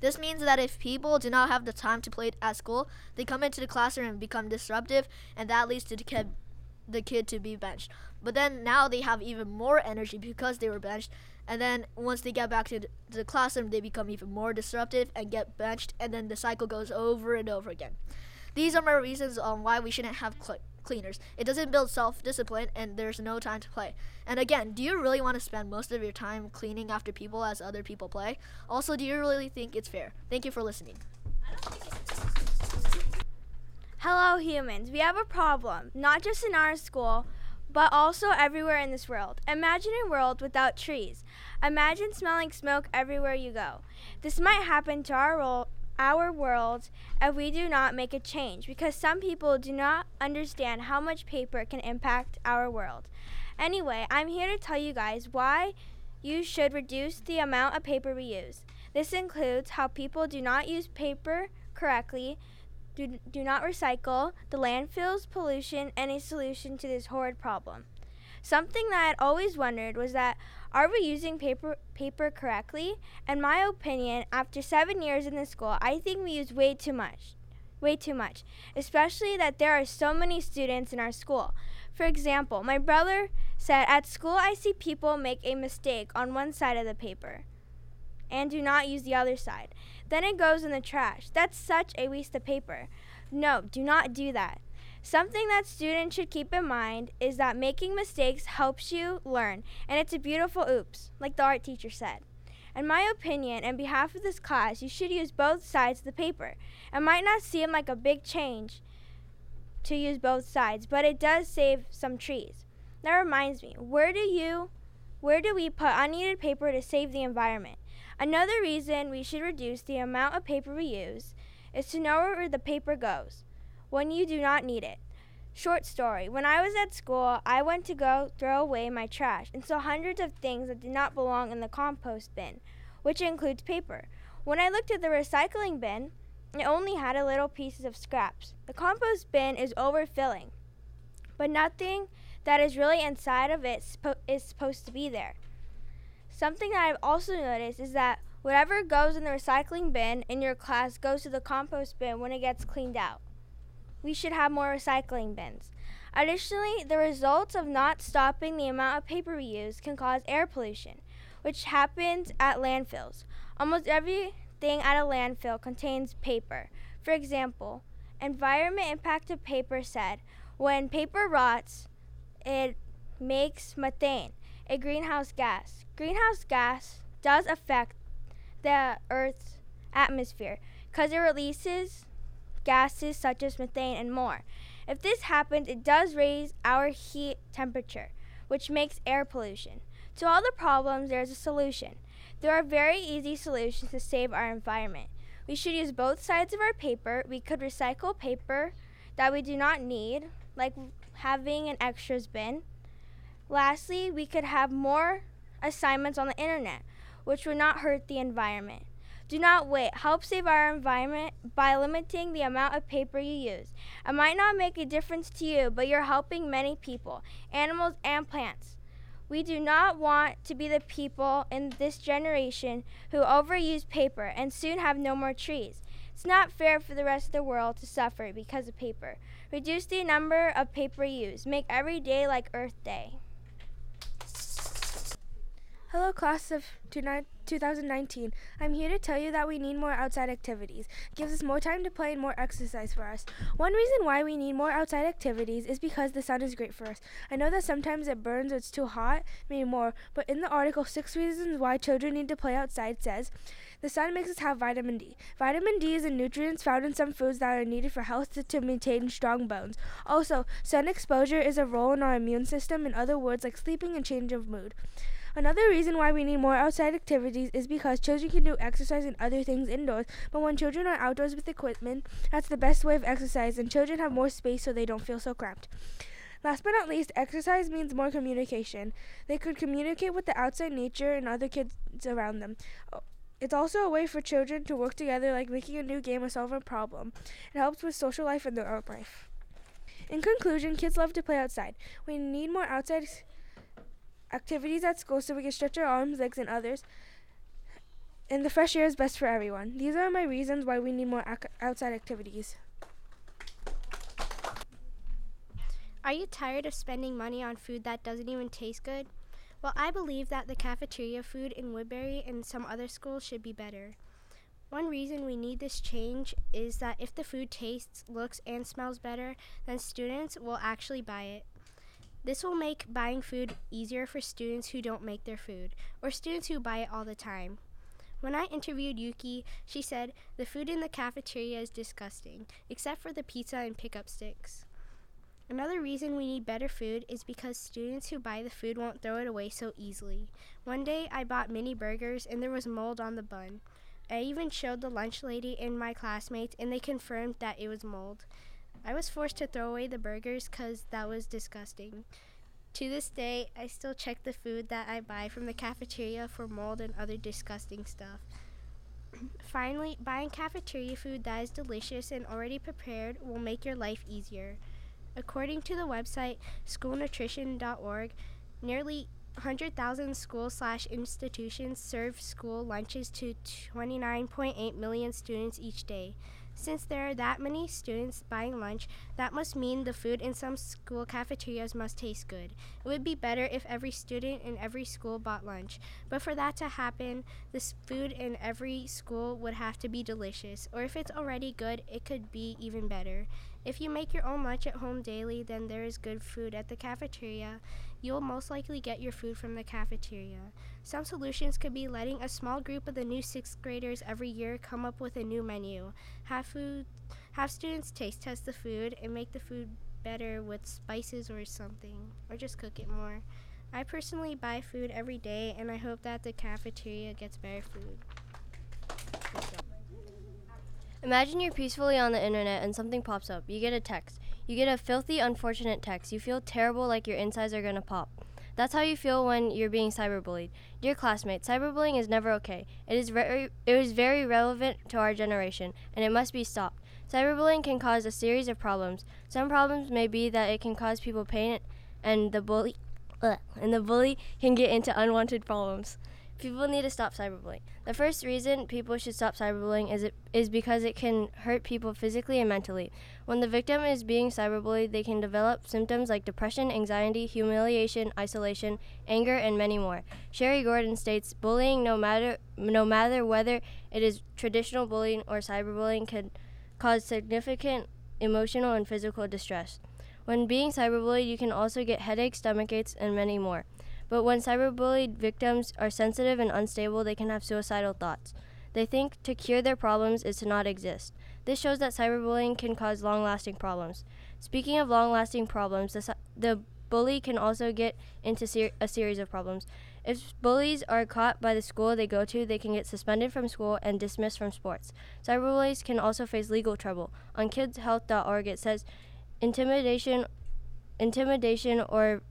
This means that if people do not have the time to play at school, they come into the classroom and become disruptive, and that leads to the kid, the kid to be benched. But then now they have even more energy because they were benched, and then once they get back to the classroom, they become even more disruptive and get benched, and then the cycle goes over and over again. These are my reasons on why we shouldn't have cl- cleaners. It doesn't build self-discipline, and there's no time to play. And again, do you really want to spend most of your time cleaning after people as other people play? Also, do you really think it's fair? Thank you for listening. Hello, humans. We have a problem, not just in our school, but also everywhere in this world. Imagine a world without trees. Imagine smelling smoke everywhere you go. This might happen to our, our world if we do not make a change because some people do not understand how much paper can impact our world. Anyway, I'm here to tell you guys why you should reduce the amount of paper we use. This includes how people do not use paper correctly, do, do not recycle, the landfills, pollution, and a solution to this horrid problem. Something that I had always wondered was that are we using paper paper correctly? In my opinion, after seven years in the school, I think we use way too much. Way too much. Especially that there are so many students in our school. For example, my brother said at school I see people make a mistake on one side of the paper and do not use the other side. Then it goes in the trash. That's such a waste of paper. No, do not do that. Something that students should keep in mind is that making mistakes helps you learn, and it's a beautiful oops, like the art teacher said. In my opinion, in behalf of this class, you should use both sides of the paper. It might not seem like a big change to use both sides, but it does save some trees. That reminds me, where do you where do we put unneeded paper to save the environment? Another reason we should reduce the amount of paper we use is to know where the paper goes when you do not need it. Short story When I was at school, I went to go throw away my trash and saw hundreds of things that did not belong in the compost bin, which includes paper. When I looked at the recycling bin, it only had a little pieces of scraps. The compost bin is overfilling, but nothing that is really inside of it is supposed to be there. Something that I've also noticed is that whatever goes in the recycling bin in your class goes to the compost bin when it gets cleaned out we should have more recycling bins. Additionally, the results of not stopping the amount of paper we use can cause air pollution, which happens at landfills. Almost everything at a landfill contains paper. For example, Environment Impact of Paper said when paper rots, it makes methane, a greenhouse gas. Greenhouse gas does affect the Earth's atmosphere because it releases gases such as methane, and more. If this happens, it does raise our heat temperature, which makes air pollution. To all the problems, there is a solution. There are very easy solutions to save our environment. We should use both sides of our paper. We could recycle paper that we do not need, like having an extras bin. Lastly, we could have more assignments on the internet, which would not hurt the environment. Do not wait. Help save our environment by limiting the amount of paper you use. It might not make a difference to you, but you're helping many people, animals, and plants. We do not want to be the people in this generation who overuse paper and soon have no more trees. It's not fair for the rest of the world to suffer because of paper. Reduce the number of paper used. Make every day like Earth Day. Hello, class of 2019. I'm here to tell you that we need more outside activities. It gives us more time to play and more exercise for us. One reason why we need more outside activities is because the sun is great for us. I know that sometimes it burns or it's too hot, maybe more, but in the article, Six Reasons Why Children Need to Play Outside says, the sun makes us have vitamin D. Vitamin D is a nutrient found in some foods that are needed for health to, to maintain strong bones. Also, sun exposure is a role in our immune system, in other words, like sleeping and change of mood. Another reason why we need more outside activities is because children can do exercise and other things indoors, but when children are outdoors with equipment, that's the best way of exercise, and children have more space so they don't feel so cramped. Last but not least, exercise means more communication. They could communicate with the outside nature and other kids around them. Oh, it's also a way for children to work together, like making a new game or solve a problem. It helps with social life and their own life. In conclusion, kids love to play outside. We need more outside activities at school so we can stretch our arms, legs, and others. And the fresh air is best for everyone. These are my reasons why we need more ac- outside activities. Are you tired of spending money on food that doesn't even taste good? Well, I believe that the cafeteria food in Woodbury and some other schools should be better. One reason we need this change is that if the food tastes, looks, and smells better, then students will actually buy it. This will make buying food easier for students who don't make their food or students who buy it all the time. When I interviewed Yuki, she said, The food in the cafeteria is disgusting, except for the pizza and pickup sticks. Another reason we need better food is because students who buy the food won't throw it away so easily. One day I bought mini burgers and there was mold on the bun. I even showed the lunch lady and my classmates and they confirmed that it was mold. I was forced to throw away the burgers because that was disgusting. To this day, I still check the food that I buy from the cafeteria for mold and other disgusting stuff. Finally, buying cafeteria food that is delicious and already prepared will make your life easier. According to the website schoolnutrition.org, nearly 100,000 school slash institutions serve school lunches to 29.8 million students each day. Since there are that many students buying lunch, that must mean the food in some school cafeterias must taste good. It would be better if every student in every school bought lunch. But for that to happen, the food in every school would have to be delicious. Or if it's already good, it could be even better. If you make your own lunch at home daily, then there is good food at the cafeteria. You will most likely get your food from the cafeteria. Some solutions could be letting a small group of the new sixth graders every year come up with a new menu. Have food, have students taste test the food and make the food better with spices or something, or just cook it more. I personally buy food every day, and I hope that the cafeteria gets better food. Imagine you're peacefully on the internet and something pops up. You get a text. You get a filthy, unfortunate text. You feel terrible like your insides are going to pop. That's how you feel when you're being cyberbullied. Dear classmates, cyberbullying is never okay. It is very it is very relevant to our generation and it must be stopped. Cyberbullying can cause a series of problems. Some problems may be that it can cause people pain and the bully ugh, and the bully can get into unwanted problems. People need to stop cyberbullying. The first reason people should stop cyberbullying is it is because it can hurt people physically and mentally. When the victim is being cyberbullied, they can develop symptoms like depression, anxiety, humiliation, isolation, anger, and many more. Sherri Gordon states, "Bullying, no matter no matter whether it is traditional bullying or cyberbullying, can cause significant emotional and physical distress. When being cyberbullied, you can also get headaches, stomach aches, and many more." But when cyberbullied victims are sensitive and unstable, they can have suicidal thoughts. They think to cure their problems is to not exist. This shows that cyberbullying can cause long lasting problems. Speaking of long lasting problems, the, the bully can also get into ser- a series of problems. If bullies are caught by the school they go to, they can get suspended from school and dismissed from sports. Cyberbullies can also face legal trouble. On kidshealth.org, it says intimidation, intimidation or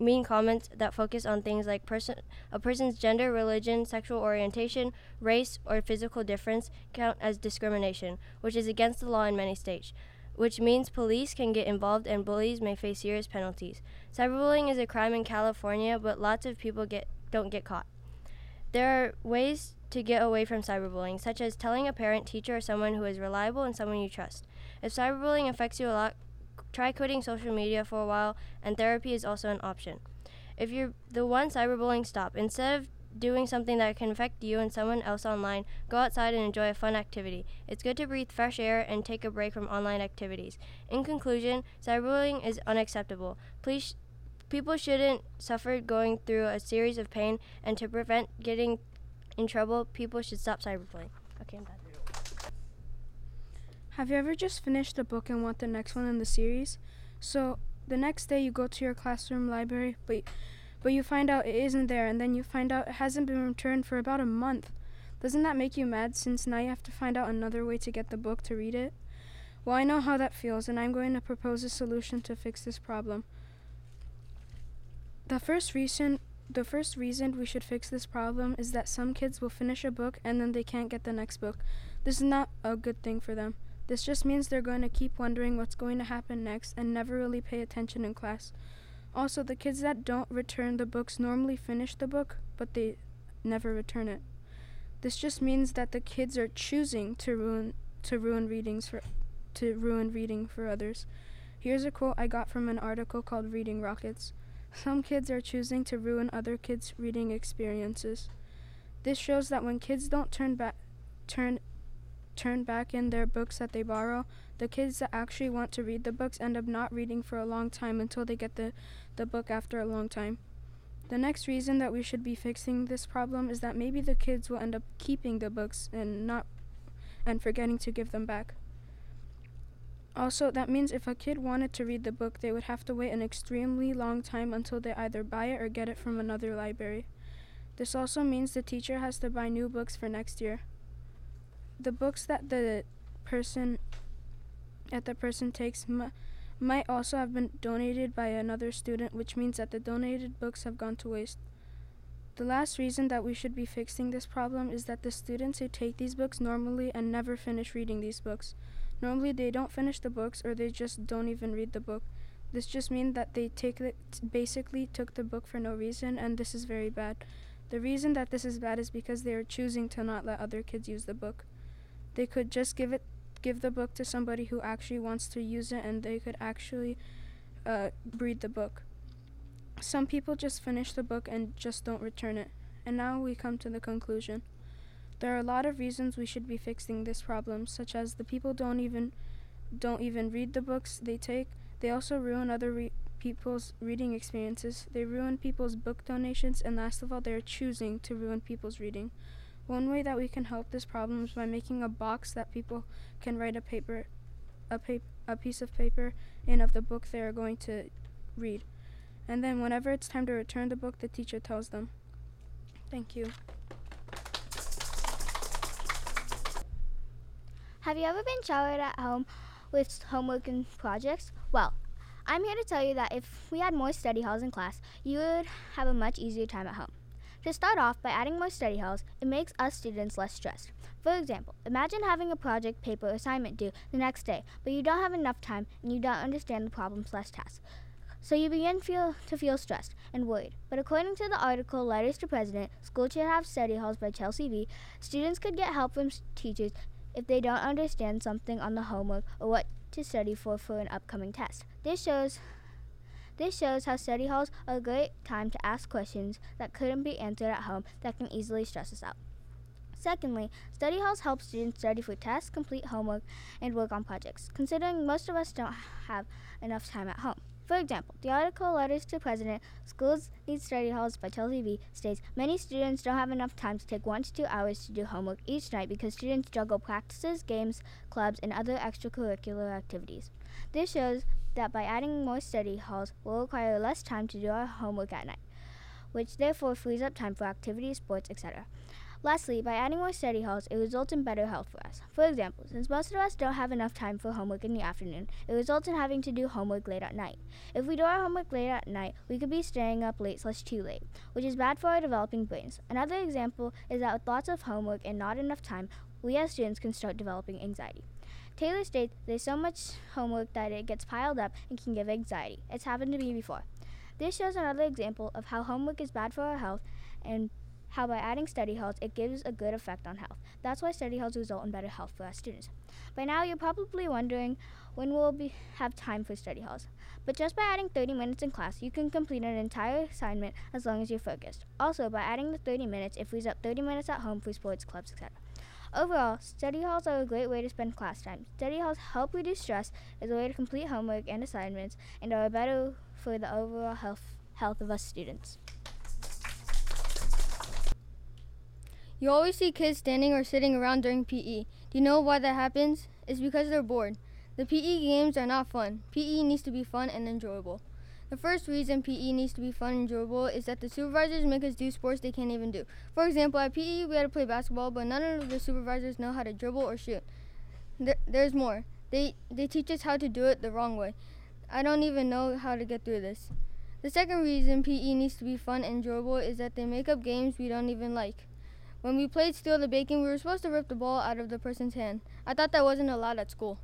mean comments that focus on things like person, a person's gender, religion, sexual orientation, race, or physical difference count as discrimination, which is against the law in many states, which means police can get involved and bullies may face serious penalties. Cyberbullying is a crime in California, but lots of people get don't get caught. There are ways to get away from cyberbullying, such as telling a parent, teacher, or someone who is reliable and someone you trust. If cyberbullying affects you a lot, try quitting social media for a while, and therapy is also an option. If you're the one cyberbullying, stop. Instead of doing something that can affect you and someone else online, go outside and enjoy a fun activity. It's good to breathe fresh air and take a break from online activities. In conclusion, cyberbullying is unacceptable. Please people shouldn't suffer going through a series of pain and to prevent getting in trouble, people should stop cyberbullying. Okay, I'm done. Have you ever just finished a book and want the next one in the series? So the next day you go to your classroom library, but but you find out it isn't there, and then you find out it hasn't been returned for about a month. Doesn't that make you mad since now you have to find out another way to get the book to read it? Well, I know how that feels, and I'm going to propose a solution to fix this problem. The first reason the first reason we should fix this problem is that some kids will finish a book and then they can't get the next book. This is not a good thing for them. This just means they're going to keep wondering what's going to happen next and never really pay attention in class. Also, the kids that don't return the books normally finish the book, but they never return it. This just means that the kids are choosing to ruin to ruin readings for to ruin reading for others. Here's a quote I got from an article called Reading Rockets. Some kids are choosing to ruin other kids' reading experiences. This shows that when kids don't turn back turn turn back in their books that they borrow, the kids that actually want to read the books end up not reading for a long time until they get the, the book after a long time. The next reason that we should be fixing this problem is that maybe the kids will end up keeping the books and not and forgetting to give them back. Also, that means if a kid wanted to read the book, they would have to wait an extremely long time until they either buy it or get it from another library. This also means the teacher has to buy new books for next year. The books that the person that the person takes m- might also have been donated by another student, which means that the donated books have gone to waste. The last reason that we should be fixing this problem is that the students who take these books normally and never finish reading these books. Normally they don't finish the books or they just don't even read the book. This just means that they take it basically took the book for no reason and this is very bad. The reason that this is bad is because they are choosing to not let other kids use the book. They could just give it give the book to somebody who actually wants to use it and they could actually uh, read the book. Some people just finish the book and just don't return it. And now we come to the conclusion. There are a lot of reasons we should be fixing this problem, such as the people don't even don't even read the books they take. They also ruin other re- people's reading experiences. They ruin people's book donations, and last of all, they are choosing to ruin people's reading. One way that we can help this problem is by making a box that people can write a paper, a, a piece of paper in of the book they are going to read. And then whenever it's time to return the book, the teacher tells them. Thank you. Have you ever been showered at home with homework and projects? Well, I'm here to tell you that if we had more study halls in class, you would have a much easier time at home. To start off, by adding more study halls, it makes us students less stressed. For example, imagine having a project, paper, assignment due the next day, but you don't have enough time and you don't understand the problem slash task. So you begin feel, to feel stressed and worried. But according to the article Letters to President, School Should Have Study Halls by Chelsea V, students could get help from teachers if they don't understand something on the homework or what to study for for an upcoming test. This shows this shows how study halls are a great time to ask questions that couldn't be answered at home that can easily stress us out. Secondly, study halls help students study for tests, complete homework, and work on projects, considering most of us don't have enough time at home. For example, the article Letters to President Schools Need Study Halls by Chelsea V states many students don't have enough time to take one to two hours to do homework each night because students juggle practices, games, clubs, and other extracurricular activities. This shows that by adding more study halls, we'll require less time to do our homework at night, which therefore frees up time for activities, sports, etc. Lastly, by adding more study halls, it results in better health for us. For example, since most of us don't have enough time for homework in the afternoon, it results in having to do homework late at night. If we do our homework late at night, we could be staying up late slash too late, which is bad for our developing brains. Another example is that with lots of homework and not enough time, we as students can start developing anxiety. Taylor states there's so much homework that it gets piled up and can give anxiety. It's happened to me before. This shows another example of how homework is bad for our health and how by adding study halls it gives a good effect on health. That's why study halls result in better health for our students. By now you're probably wondering when we'll be, have time for study halls. But just by adding 30 minutes in class, you can complete an entire assignment as long as you're focused. Also, by adding the 30 minutes, it frees up 30 minutes at home for sports, clubs, etc. Overall, study halls are a great way to spend class time. Study halls help reduce stress as a way to complete homework and assignments and are better for the overall health health of us students. You always see kids standing or sitting around during PE. Do you know why that happens? It's because they're bored. The PE games are not fun. PE needs to be fun and enjoyable. The first reason PE needs to be fun and enjoyable is that the supervisors make us do sports they can't even do. For example, at PE we had to play basketball, but none of the supervisors know how to dribble or shoot. There, there's more. They they teach us how to do it the wrong way. I don't even know how to get through this. The second reason PE needs to be fun and enjoyable is that they make up games we don't even like. When we played Steal the Bacon, we were supposed to rip the ball out of the person's hand. I thought that wasn't allowed at school.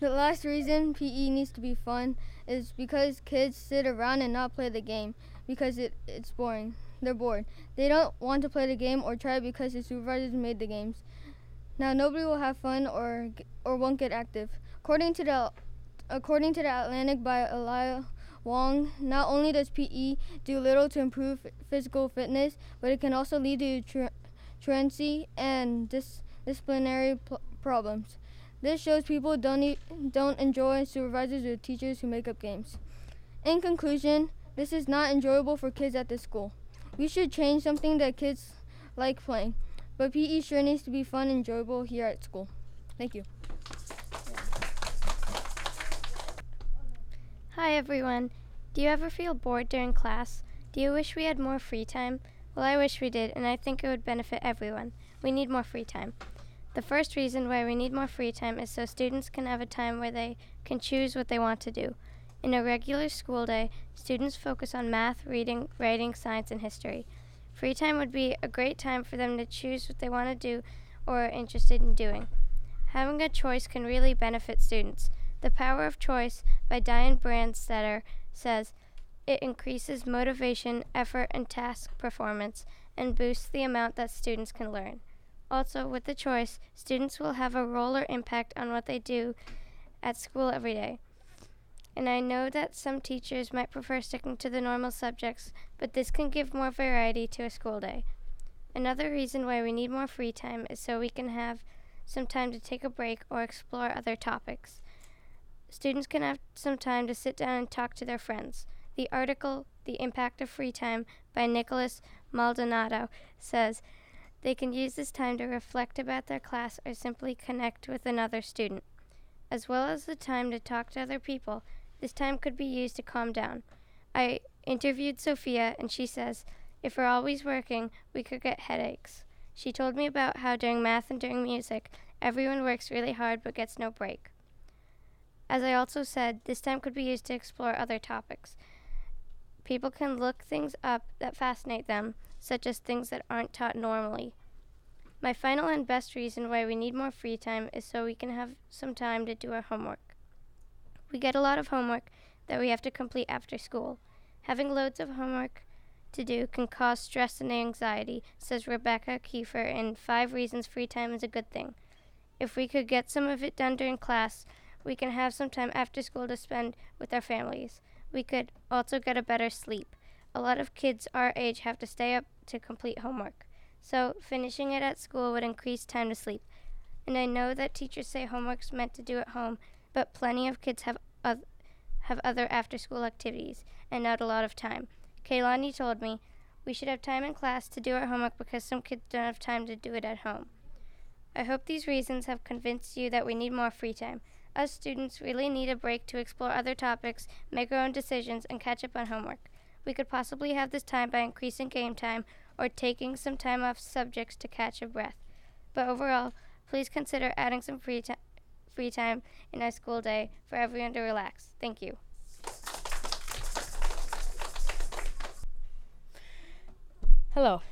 The last reason PE needs to be fun is because kids sit around and not play the game because it, it's boring. They're bored. They don't want to play the game or try because the supervisors made the games. Now nobody will have fun or or won't get active. According to the according to the Atlantic by Alia Wong, not only does PE do little to improve physical fitness, but it can also lead to tr- truancy and dis- disciplinary pl- problems. This shows people don't e- don't enjoy supervisors or teachers who make up games. In conclusion, This is not enjoyable for kids at this school. We should change something that kids like playing, but PE sure needs to be fun and enjoyable here at school. Thank you. Hi everyone. Do you ever feel bored during class? Do you wish we had more free time? Well, I wish we did, and I think it would benefit everyone. We need more free time. The first reason why we need more free time is so students can have a time where they can choose what they want to do. In a regular school day, students focus on math, reading, writing, science, and history. Free time would be a great time for them to choose what they want to do or are interested in doing. Having a choice can really benefit students. The Power of Choice by Diane Brandstetter says it increases motivation, effort, and task performance and boosts the amount that students can learn. Also, with the choice, students will have a role or impact on what they do at school every day. And I know that some teachers might prefer sticking to the normal subjects, but this can give more variety to a school day. Another reason why we need more free time is so we can have some time to take a break or explore other topics. Students can have some time to sit down and talk to their friends. The article, The Impact of Free Time, by Nicholas Maldonado, says they can use this time to reflect about their class or simply connect with another student. As well as the time to talk to other people, this time could be used to calm down. I interviewed Sophia, and she says, if we're always working, we could get headaches. She told me about how during math and during music, everyone works really hard but gets no break. As I also said, this time could be used to explore other topics. People can look things up that fascinate them, such as things that aren't taught normally. My final and best reason why we need more free time is so we can have some time to do our homework. We get a lot of homework that we have to complete after school. Having loads of homework to do can cause stress and anxiety, says Rebecca Kiefer in Five Reasons Free Time is a Good Thing. If we could get some of it done during class, we can have some time after school to spend with our families. We could also get a better sleep. A lot of kids our age have to stay up to complete homework, so finishing it at school would increase time to sleep. And I know that teachers say homework's meant to do at home, but plenty of kids have have other after-school activities and not a lot of time. Kaylani told me we should have time in class to do our homework because some kids don't have time to do it at home. I hope these reasons have convinced you that we need more free time. Us students really need a break to explore other topics, make our own decisions, and catch up on homework. We could possibly have this time by increasing game time or taking some time off subjects to catch a breath. But overall, please consider adding some free, ti- free time in our school day for everyone to relax. Thank you. Hello.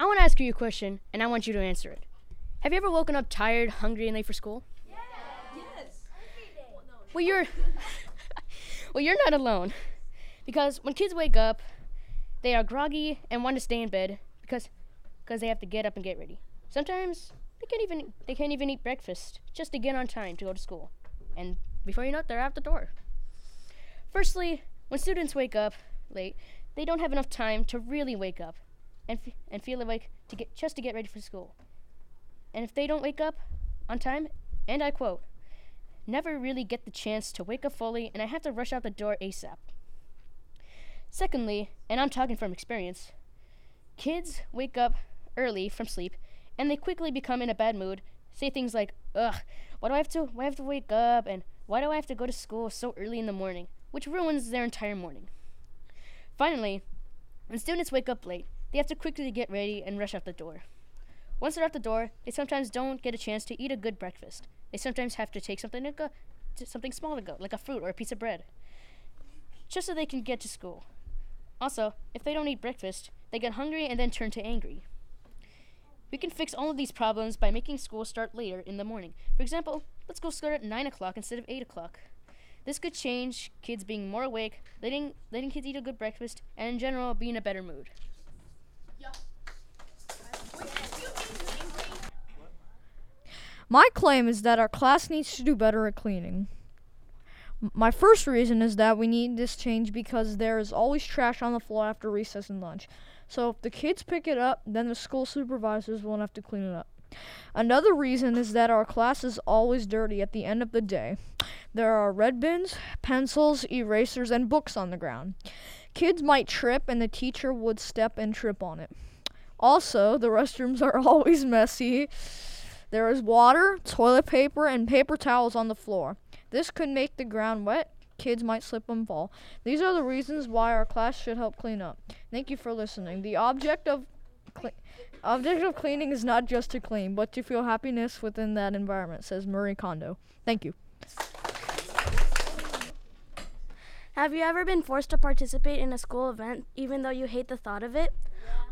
I want to ask you a question, and I want you to answer it. Have you ever woken up tired, hungry, and late for school? Yeah. Yes. Well, you're well, you're not alone, because when kids wake up, they are groggy and want to stay in bed because because they have to get up and get ready. Sometimes they can't even they can't even eat breakfast just to get on time to go to school, and before you know it, they're out the door. Firstly, when students wake up late, they don't have enough time to really wake up and, f- and feel awake to get just to get ready for school. And if they don't wake up on time, and I quote, never really get the chance to wake up fully and I have to rush out the door ASAP. Secondly, and I'm talking from experience, kids wake up early from sleep and they quickly become in a bad mood, say things like, ugh, why do I have to why do I have to wake up and why do I have to go to school so early in the morning, which ruins their entire morning. Finally, when students wake up late, they have to quickly get ready and rush out the door. Once they're out the door, they sometimes don't get a chance to eat a good breakfast. They sometimes have to take something to go, to something small to go, like a fruit or a piece of bread, just so they can get to school. Also, if they don't eat breakfast, they get hungry and then turn to angry. We can fix all of these problems by making school start later in the morning. For example, let's go start at 9 o'clock instead of 8 o'clock. This could change kids being more awake, letting, letting kids eat a good breakfast, and in general, be in a better mood. My claim is that our class needs to do better at cleaning. My first reason is that we need this change because there is always trash on the floor after recess and lunch. So if the kids pick it up, then the school supervisors won't have to clean it up. Another reason is that our class is always dirty at the end of the day. There are red bins, pencils, erasers, and books on the ground. Kids might trip and the teacher would step and trip on it. Also, the restrooms are always messy. There is water, toilet paper, and paper towels on the floor. This could make the ground wet. Kids might slip and fall. These are the reasons why our class should help clean up. Thank you for listening. The object of object of cleaning is not just to clean, but to feel happiness within that environment, says Marie Kondo. Thank you. Have you ever been forced to participate in a school event even though you hate the thought of it?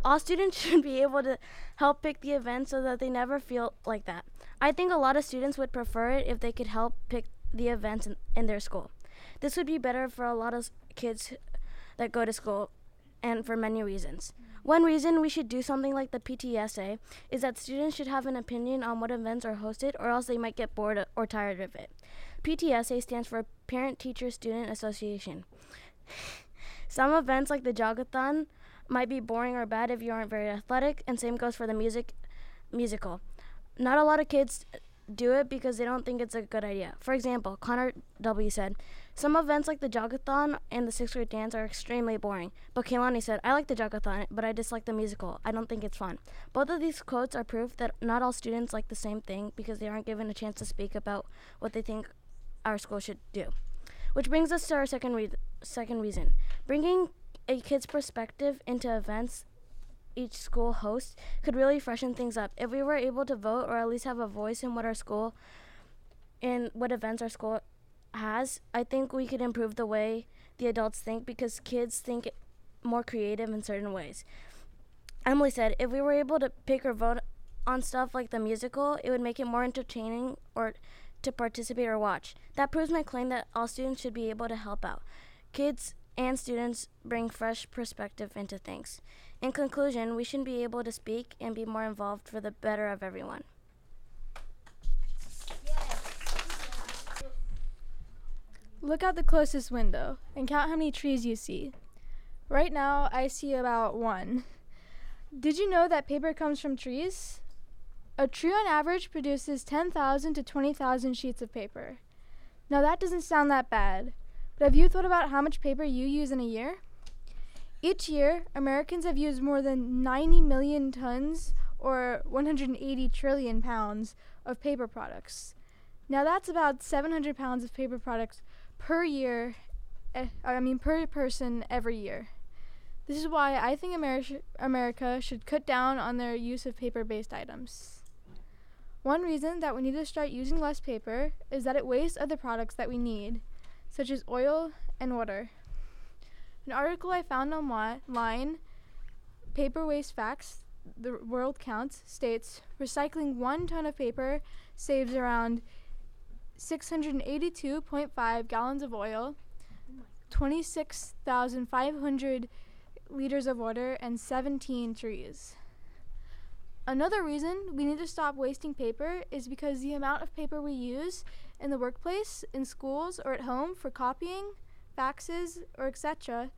All students should be able to help pick the event so that they never feel like that. I think a lot of students would prefer it if they could help pick the events in, in their school. This would be better for a lot of kids that go to school and for many reasons. One reason we should do something like the PTSA is that students should have an opinion on what events are hosted or else they might get bored or tired of it. PTSA stands for Parent Teacher Student Association. Some events like the jogathon might be boring or bad if you aren't very athletic, and same goes for the music musical. Not a lot of kids do it because they don't think it's a good idea. For example, Connor W said, "Some events like the jogathon and the sixth grade dance are extremely boring." But Kaylani said, "I like the jogathon, but I dislike the musical. I don't think it's fun." Both of these quotes are proof that not all students like the same thing because they aren't given a chance to speak about what they think our school should do. Which brings us to our second re- second reason. Bringing a kid's perspective into events each school hosts could really freshen things up. If we were able to vote or at least have a voice in what our school in what events our school has, I think we could improve the way the adults think because kids think more creative in certain ways. Emily said, if we were able to pick or vote on stuff like the musical, it would make it more entertaining or to participate or watch. That proves my claim that all students should be able to help out. Kids and students bring fresh perspective into things. In conclusion, we should be able to speak and be more involved for the better of everyone. Look out the closest window and count how many trees you see. Right now, I see about one. Did you know that paper comes from trees? A tree on average produces 10,000 to 20,000 sheets of paper. Now, that doesn't sound that bad, but have you thought about how much paper you use in a year? Each year, Americans have used more than 90 million tons or 180 trillion pounds of paper products. Now, that's about 700 pounds of paper products per year, eh, I mean, per person every year. This is why I think Ameri- America should cut down on their use of paper based items. One reason that we need to start using less paper is that it wastes other products that we need, such as oil and water. An article I found online, Paper Waste Facts, The World Counts, states recycling one ton of paper saves around 682.5 gallons of oil, 26,500 liters of water, and 17 trees. Another reason we need to stop wasting paper is because the amount of paper we use in the workplace, in schools, or at home for copying, faxes, or etc.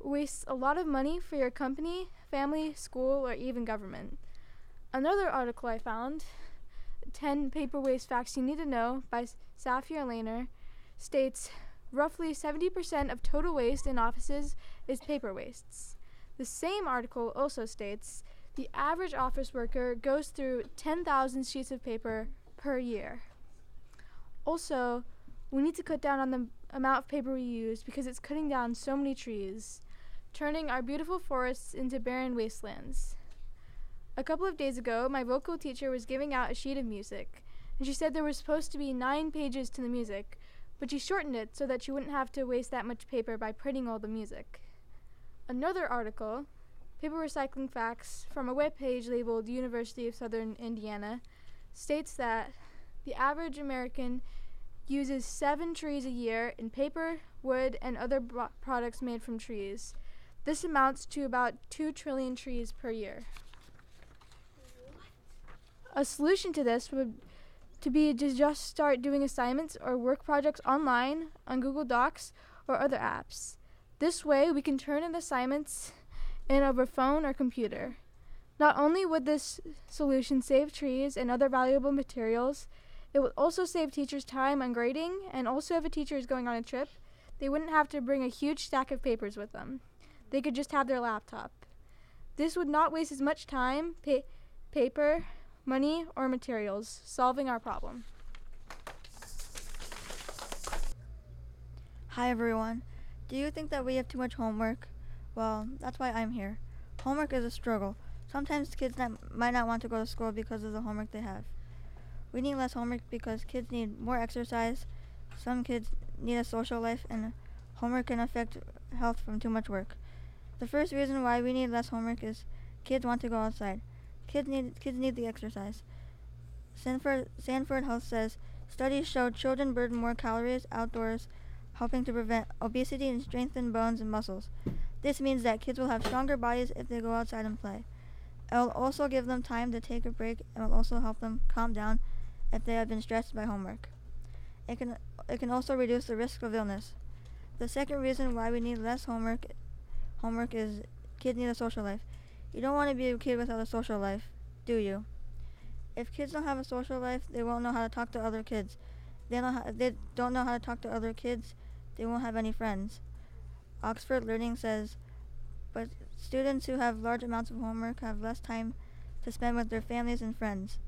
wastes a lot of money for your company, family, school, or even government. Another article I found 10 Paper Waste Facts You Need to Know by Safir Lehner states roughly 70% of total waste in offices is paper wastes. The same article also states the average office worker goes through 10,000 sheets of paper per year. Also, we need to cut down on the amount of paper we use because it's cutting down so many trees, turning our beautiful forests into barren wastelands. A couple of days ago, my vocal teacher was giving out a sheet of music, and she said there was supposed to be nine pages to the music, but she shortened it so that she wouldn't have to waste that much paper by printing all the music. Another article, Paper Recycling Facts, from a webpage labeled University of Southern Indiana, states that the average American uses seven trees a year in paper, wood, and other bro- products made from trees. This amounts to about 2 trillion trees per year. A solution to this would to be to just start doing assignments or work projects online on Google Docs or other apps. This way, we can turn in assignments in over phone or computer. Not only would this solution save trees and other valuable materials, it would also save teachers time on grading, and also if a teacher is going on a trip, they wouldn't have to bring a huge stack of papers with them. they could just have their laptop. This would not waste as much time, pa- paper, money, or materials solving our problem. Hi everyone. Do you think that we have too much homework? Well, that's why I'm here. Homework is a struggle. Sometimes kids that might not want to go to school because of the homework they have. We need less homework because kids need more exercise. Some kids need a social life and homework can affect health from too much work. The first reason why we need less homework is kids want to go outside. Kids need kids need the exercise. Sanford Sanford Health says studies show children burn more calories outdoors, helping to prevent obesity and strengthen bones and muscles. This means that kids will have stronger bodies if they go outside and play. It will also give them time to take a break and will also help them calm down if they have been stressed by homework. It can it can also reduce the risk of illness. The second reason why we need less homework homework is kids need a social life. You don't want to be a kid without a social life, do you? If kids don't have a social life, they won't know how to talk to other kids. They don't ha- they don't know how to talk to other kids. They won't have any friends. Oxford Learning says, but students who have large amounts of homework have less time to spend with their families and friends.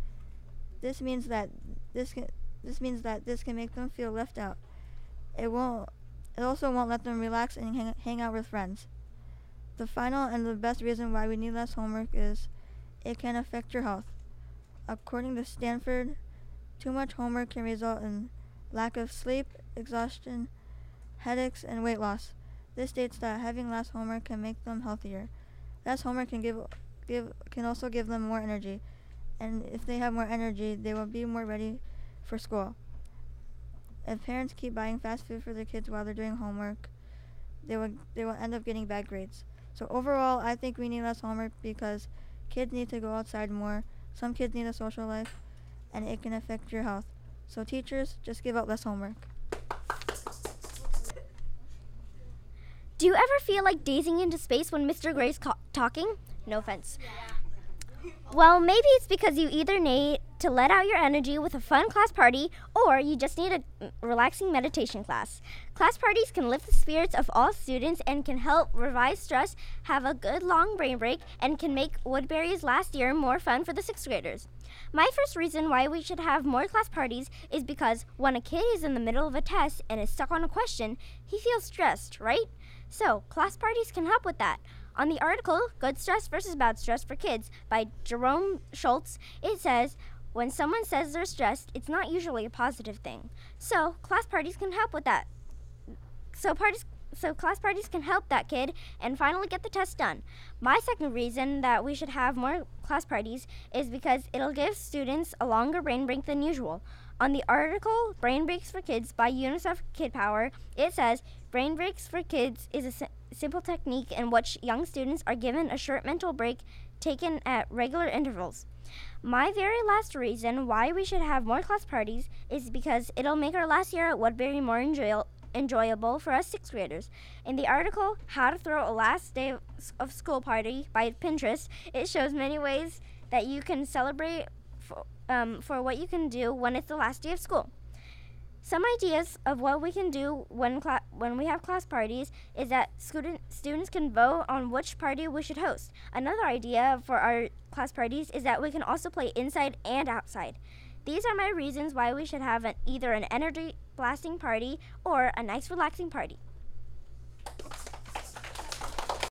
This means that this can, this means that this can make them feel left out. It won't it also won't let them relax and hang, hang out with friends. The final and the best reason why we need less homework is it can affect your health. According to Stanford, too much homework can result in lack of sleep, exhaustion, headaches, and weight loss. This states that having less homework can make them healthier. Less homework can give give can also give them more energy, and if they have more energy, they will be more ready for school. If parents keep buying fast food for their kids while they're doing homework, they will they will end up getting bad grades. So overall, I think we need less homework because kids need to go outside more. Some kids need a social life, and it can affect your health. So teachers, just give out less homework. Do you ever feel like dazing into space when Mr. Gray's ca- talking? No offense. Well, maybe it's because you either need to let out your energy with a fun class party or you just need a relaxing meditation class. Class parties can lift the spirits of all students and can help revise stress, have a good long brain break, and can make Woodbury's last year more fun for the sixth graders. My first reason why we should have more class parties is because when a kid is in the middle of a test and is stuck on a question, he feels stressed, right? So, class parties can help with that. On the article, Good Stress versus Bad Stress for Kids by Jerome Schultz, it says, when someone says they're stressed, it's not usually a positive thing. So, class parties can help with that. So, parties so class parties can help that kid and finally get the test done. My second reason that we should have more class parties is because it'll give students a longer brain break than usual. On the article Brain Breaks for Kids by UNICEF Kid Power, it says Brain Breaks for Kids is a si- simple technique in which young students are given a short mental break taken at regular intervals. My very last reason why we should have more class parties is because it'll make our last year at Woodbury more enjoy- enjoyable for us sixth graders. In the article How to Throw a Last Day of School Party by Pinterest, it shows many ways that you can celebrate um, for what you can do when it's the last day of school. Some ideas of what we can do when cla- when we have class parties is that student students can vote on which party we should host. Another idea for our class parties is that we can also play inside and outside. These are my reasons why we should have an, either an energy blasting party or a nice relaxing party.